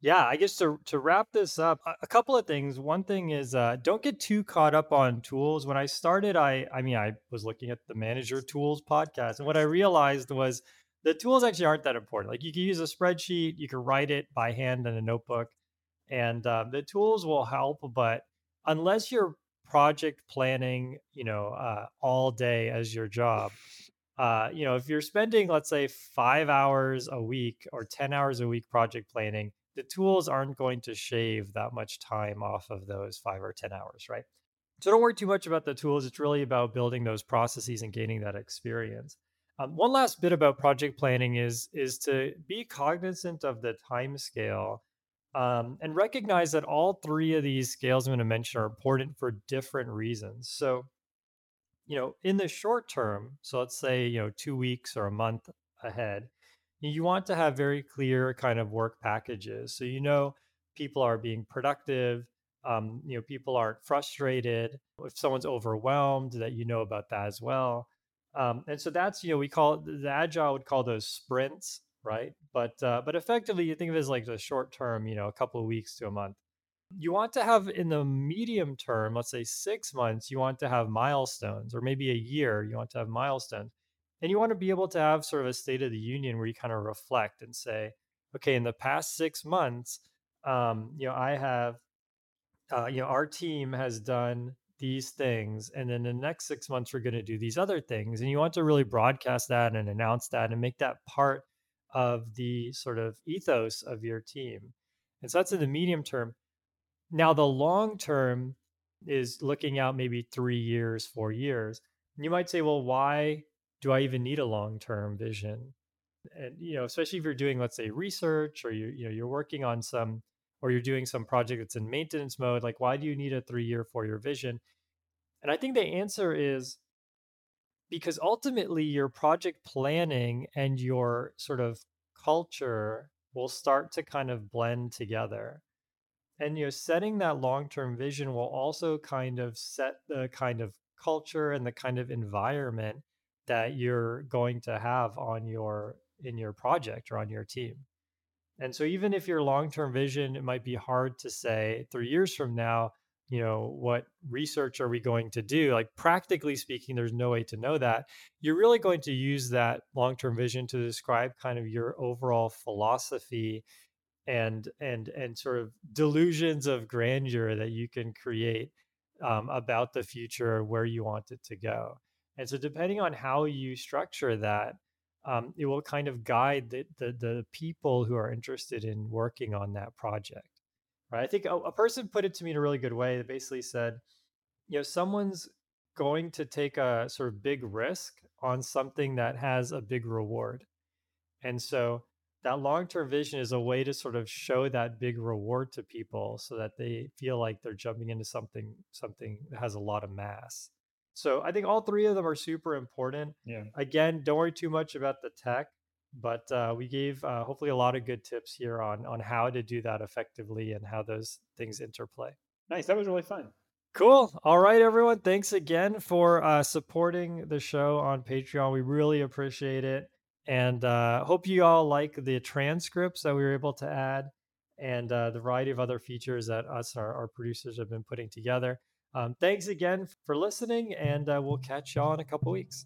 Yeah, I guess to to wrap this up, a, couple of things. One thing is uh, don't get too caught up on tools. When I started, I I mean I was looking at the Manager Tools podcast, and what I realized was the tools actually aren't that important. Like you can use a spreadsheet, you can write it by hand in a notebook, and um, the tools will help. But unless you're project planning, you know, uh, all day as your job, uh, you know, if you're spending, let's say, five hours a week or 10 hours a week project planning, the tools aren't going to shave that much time off of those five or 10 hours, right? So don't worry too much about the tools. It's really about building those processes and gaining that experience. Um, one last bit about project planning is is to be cognizant of the time scale um, and recognize that all three of these scales I'm going to mention are important for different reasons. So you know, in the short term, so let's say, you know, two weeks or a month ahead, you want to have very clear kind of work packages. So you know people are being productive, um, you know, people aren't frustrated. If someone's overwhelmed, that you know about that as well. Um, and so that's you know we call the agile would call those sprints, right? But uh, but effectively, you think of it as like the short term, you know, a couple of weeks to a month. You want to have in the medium term, let's say six months, you want to have milestones, or maybe a year, you want to have milestones. And you want to be able to have sort of a state of the union where you kind of reflect and say, okay, in the past six months, um, you know, I have, uh, you know, our team has done these things, and then the next six months we're going to do these other things, and you want to really broadcast that and announce that and make that part of the sort of ethos of your team. And so that's in the medium term. Now, the long term is looking out maybe three years, four years. And you might say, well, why do I even need a long term vision? And you know, especially if you're doing, let's say, research or you you know you're working on some or you're doing some project that's in maintenance mode, like why do you need a three year, four year vision? And I think the answer is because ultimately your project planning and your sort of culture will start to kind of blend together and you know setting that long-term vision will also kind of set the kind of culture and the kind of environment that you're going to have on your in your project or on your team. And so even if your long-term vision it might be hard to say 3 years from now you know what research are we going to do? Like practically speaking there's no way to know that. You're really going to use that long-term vision to describe kind of your overall philosophy and and and sort of delusions of grandeur that you can create um, about the future where you want it to go and so depending on how you structure that um, it will kind of guide the, the, the people who are interested in working on that project right? I think a, a person put it to me in a really good way. That basically said you know someone's going to take a sort of big risk on something that has a big reward. And so that long-term vision is a way to sort of show that big reward to people so that they feel like they're jumping into something something that has a lot of mass so i think all three of them are super important Yeah. again don't worry too much about the tech but uh, we gave uh, hopefully a lot of good tips here on on how to do that effectively and how those things interplay Nice. That was really fun. Cool. All right, everyone. Thanks again for uh, supporting the show on Patreon. We really appreciate it. And uh, hope you all like the transcripts that we were able to add and uh, the variety of other features that us and our, our producers have been putting together. Um, thanks again for listening, and uh, we'll catch y'all in a couple weeks.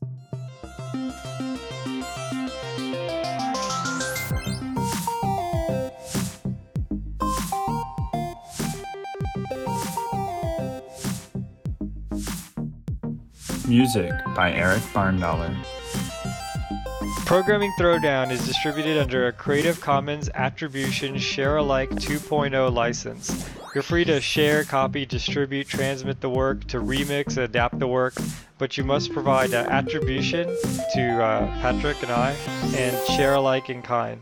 Music by Eric Barndollar. Programming Throwdown is distributed under a Creative Commons Attribution Share Alike 2.0 license. You're free to share, copy, distribute, transmit the work, to remix, adapt the work, but you must provide uh, attribution to uh, Patrick and I and share alike in kind.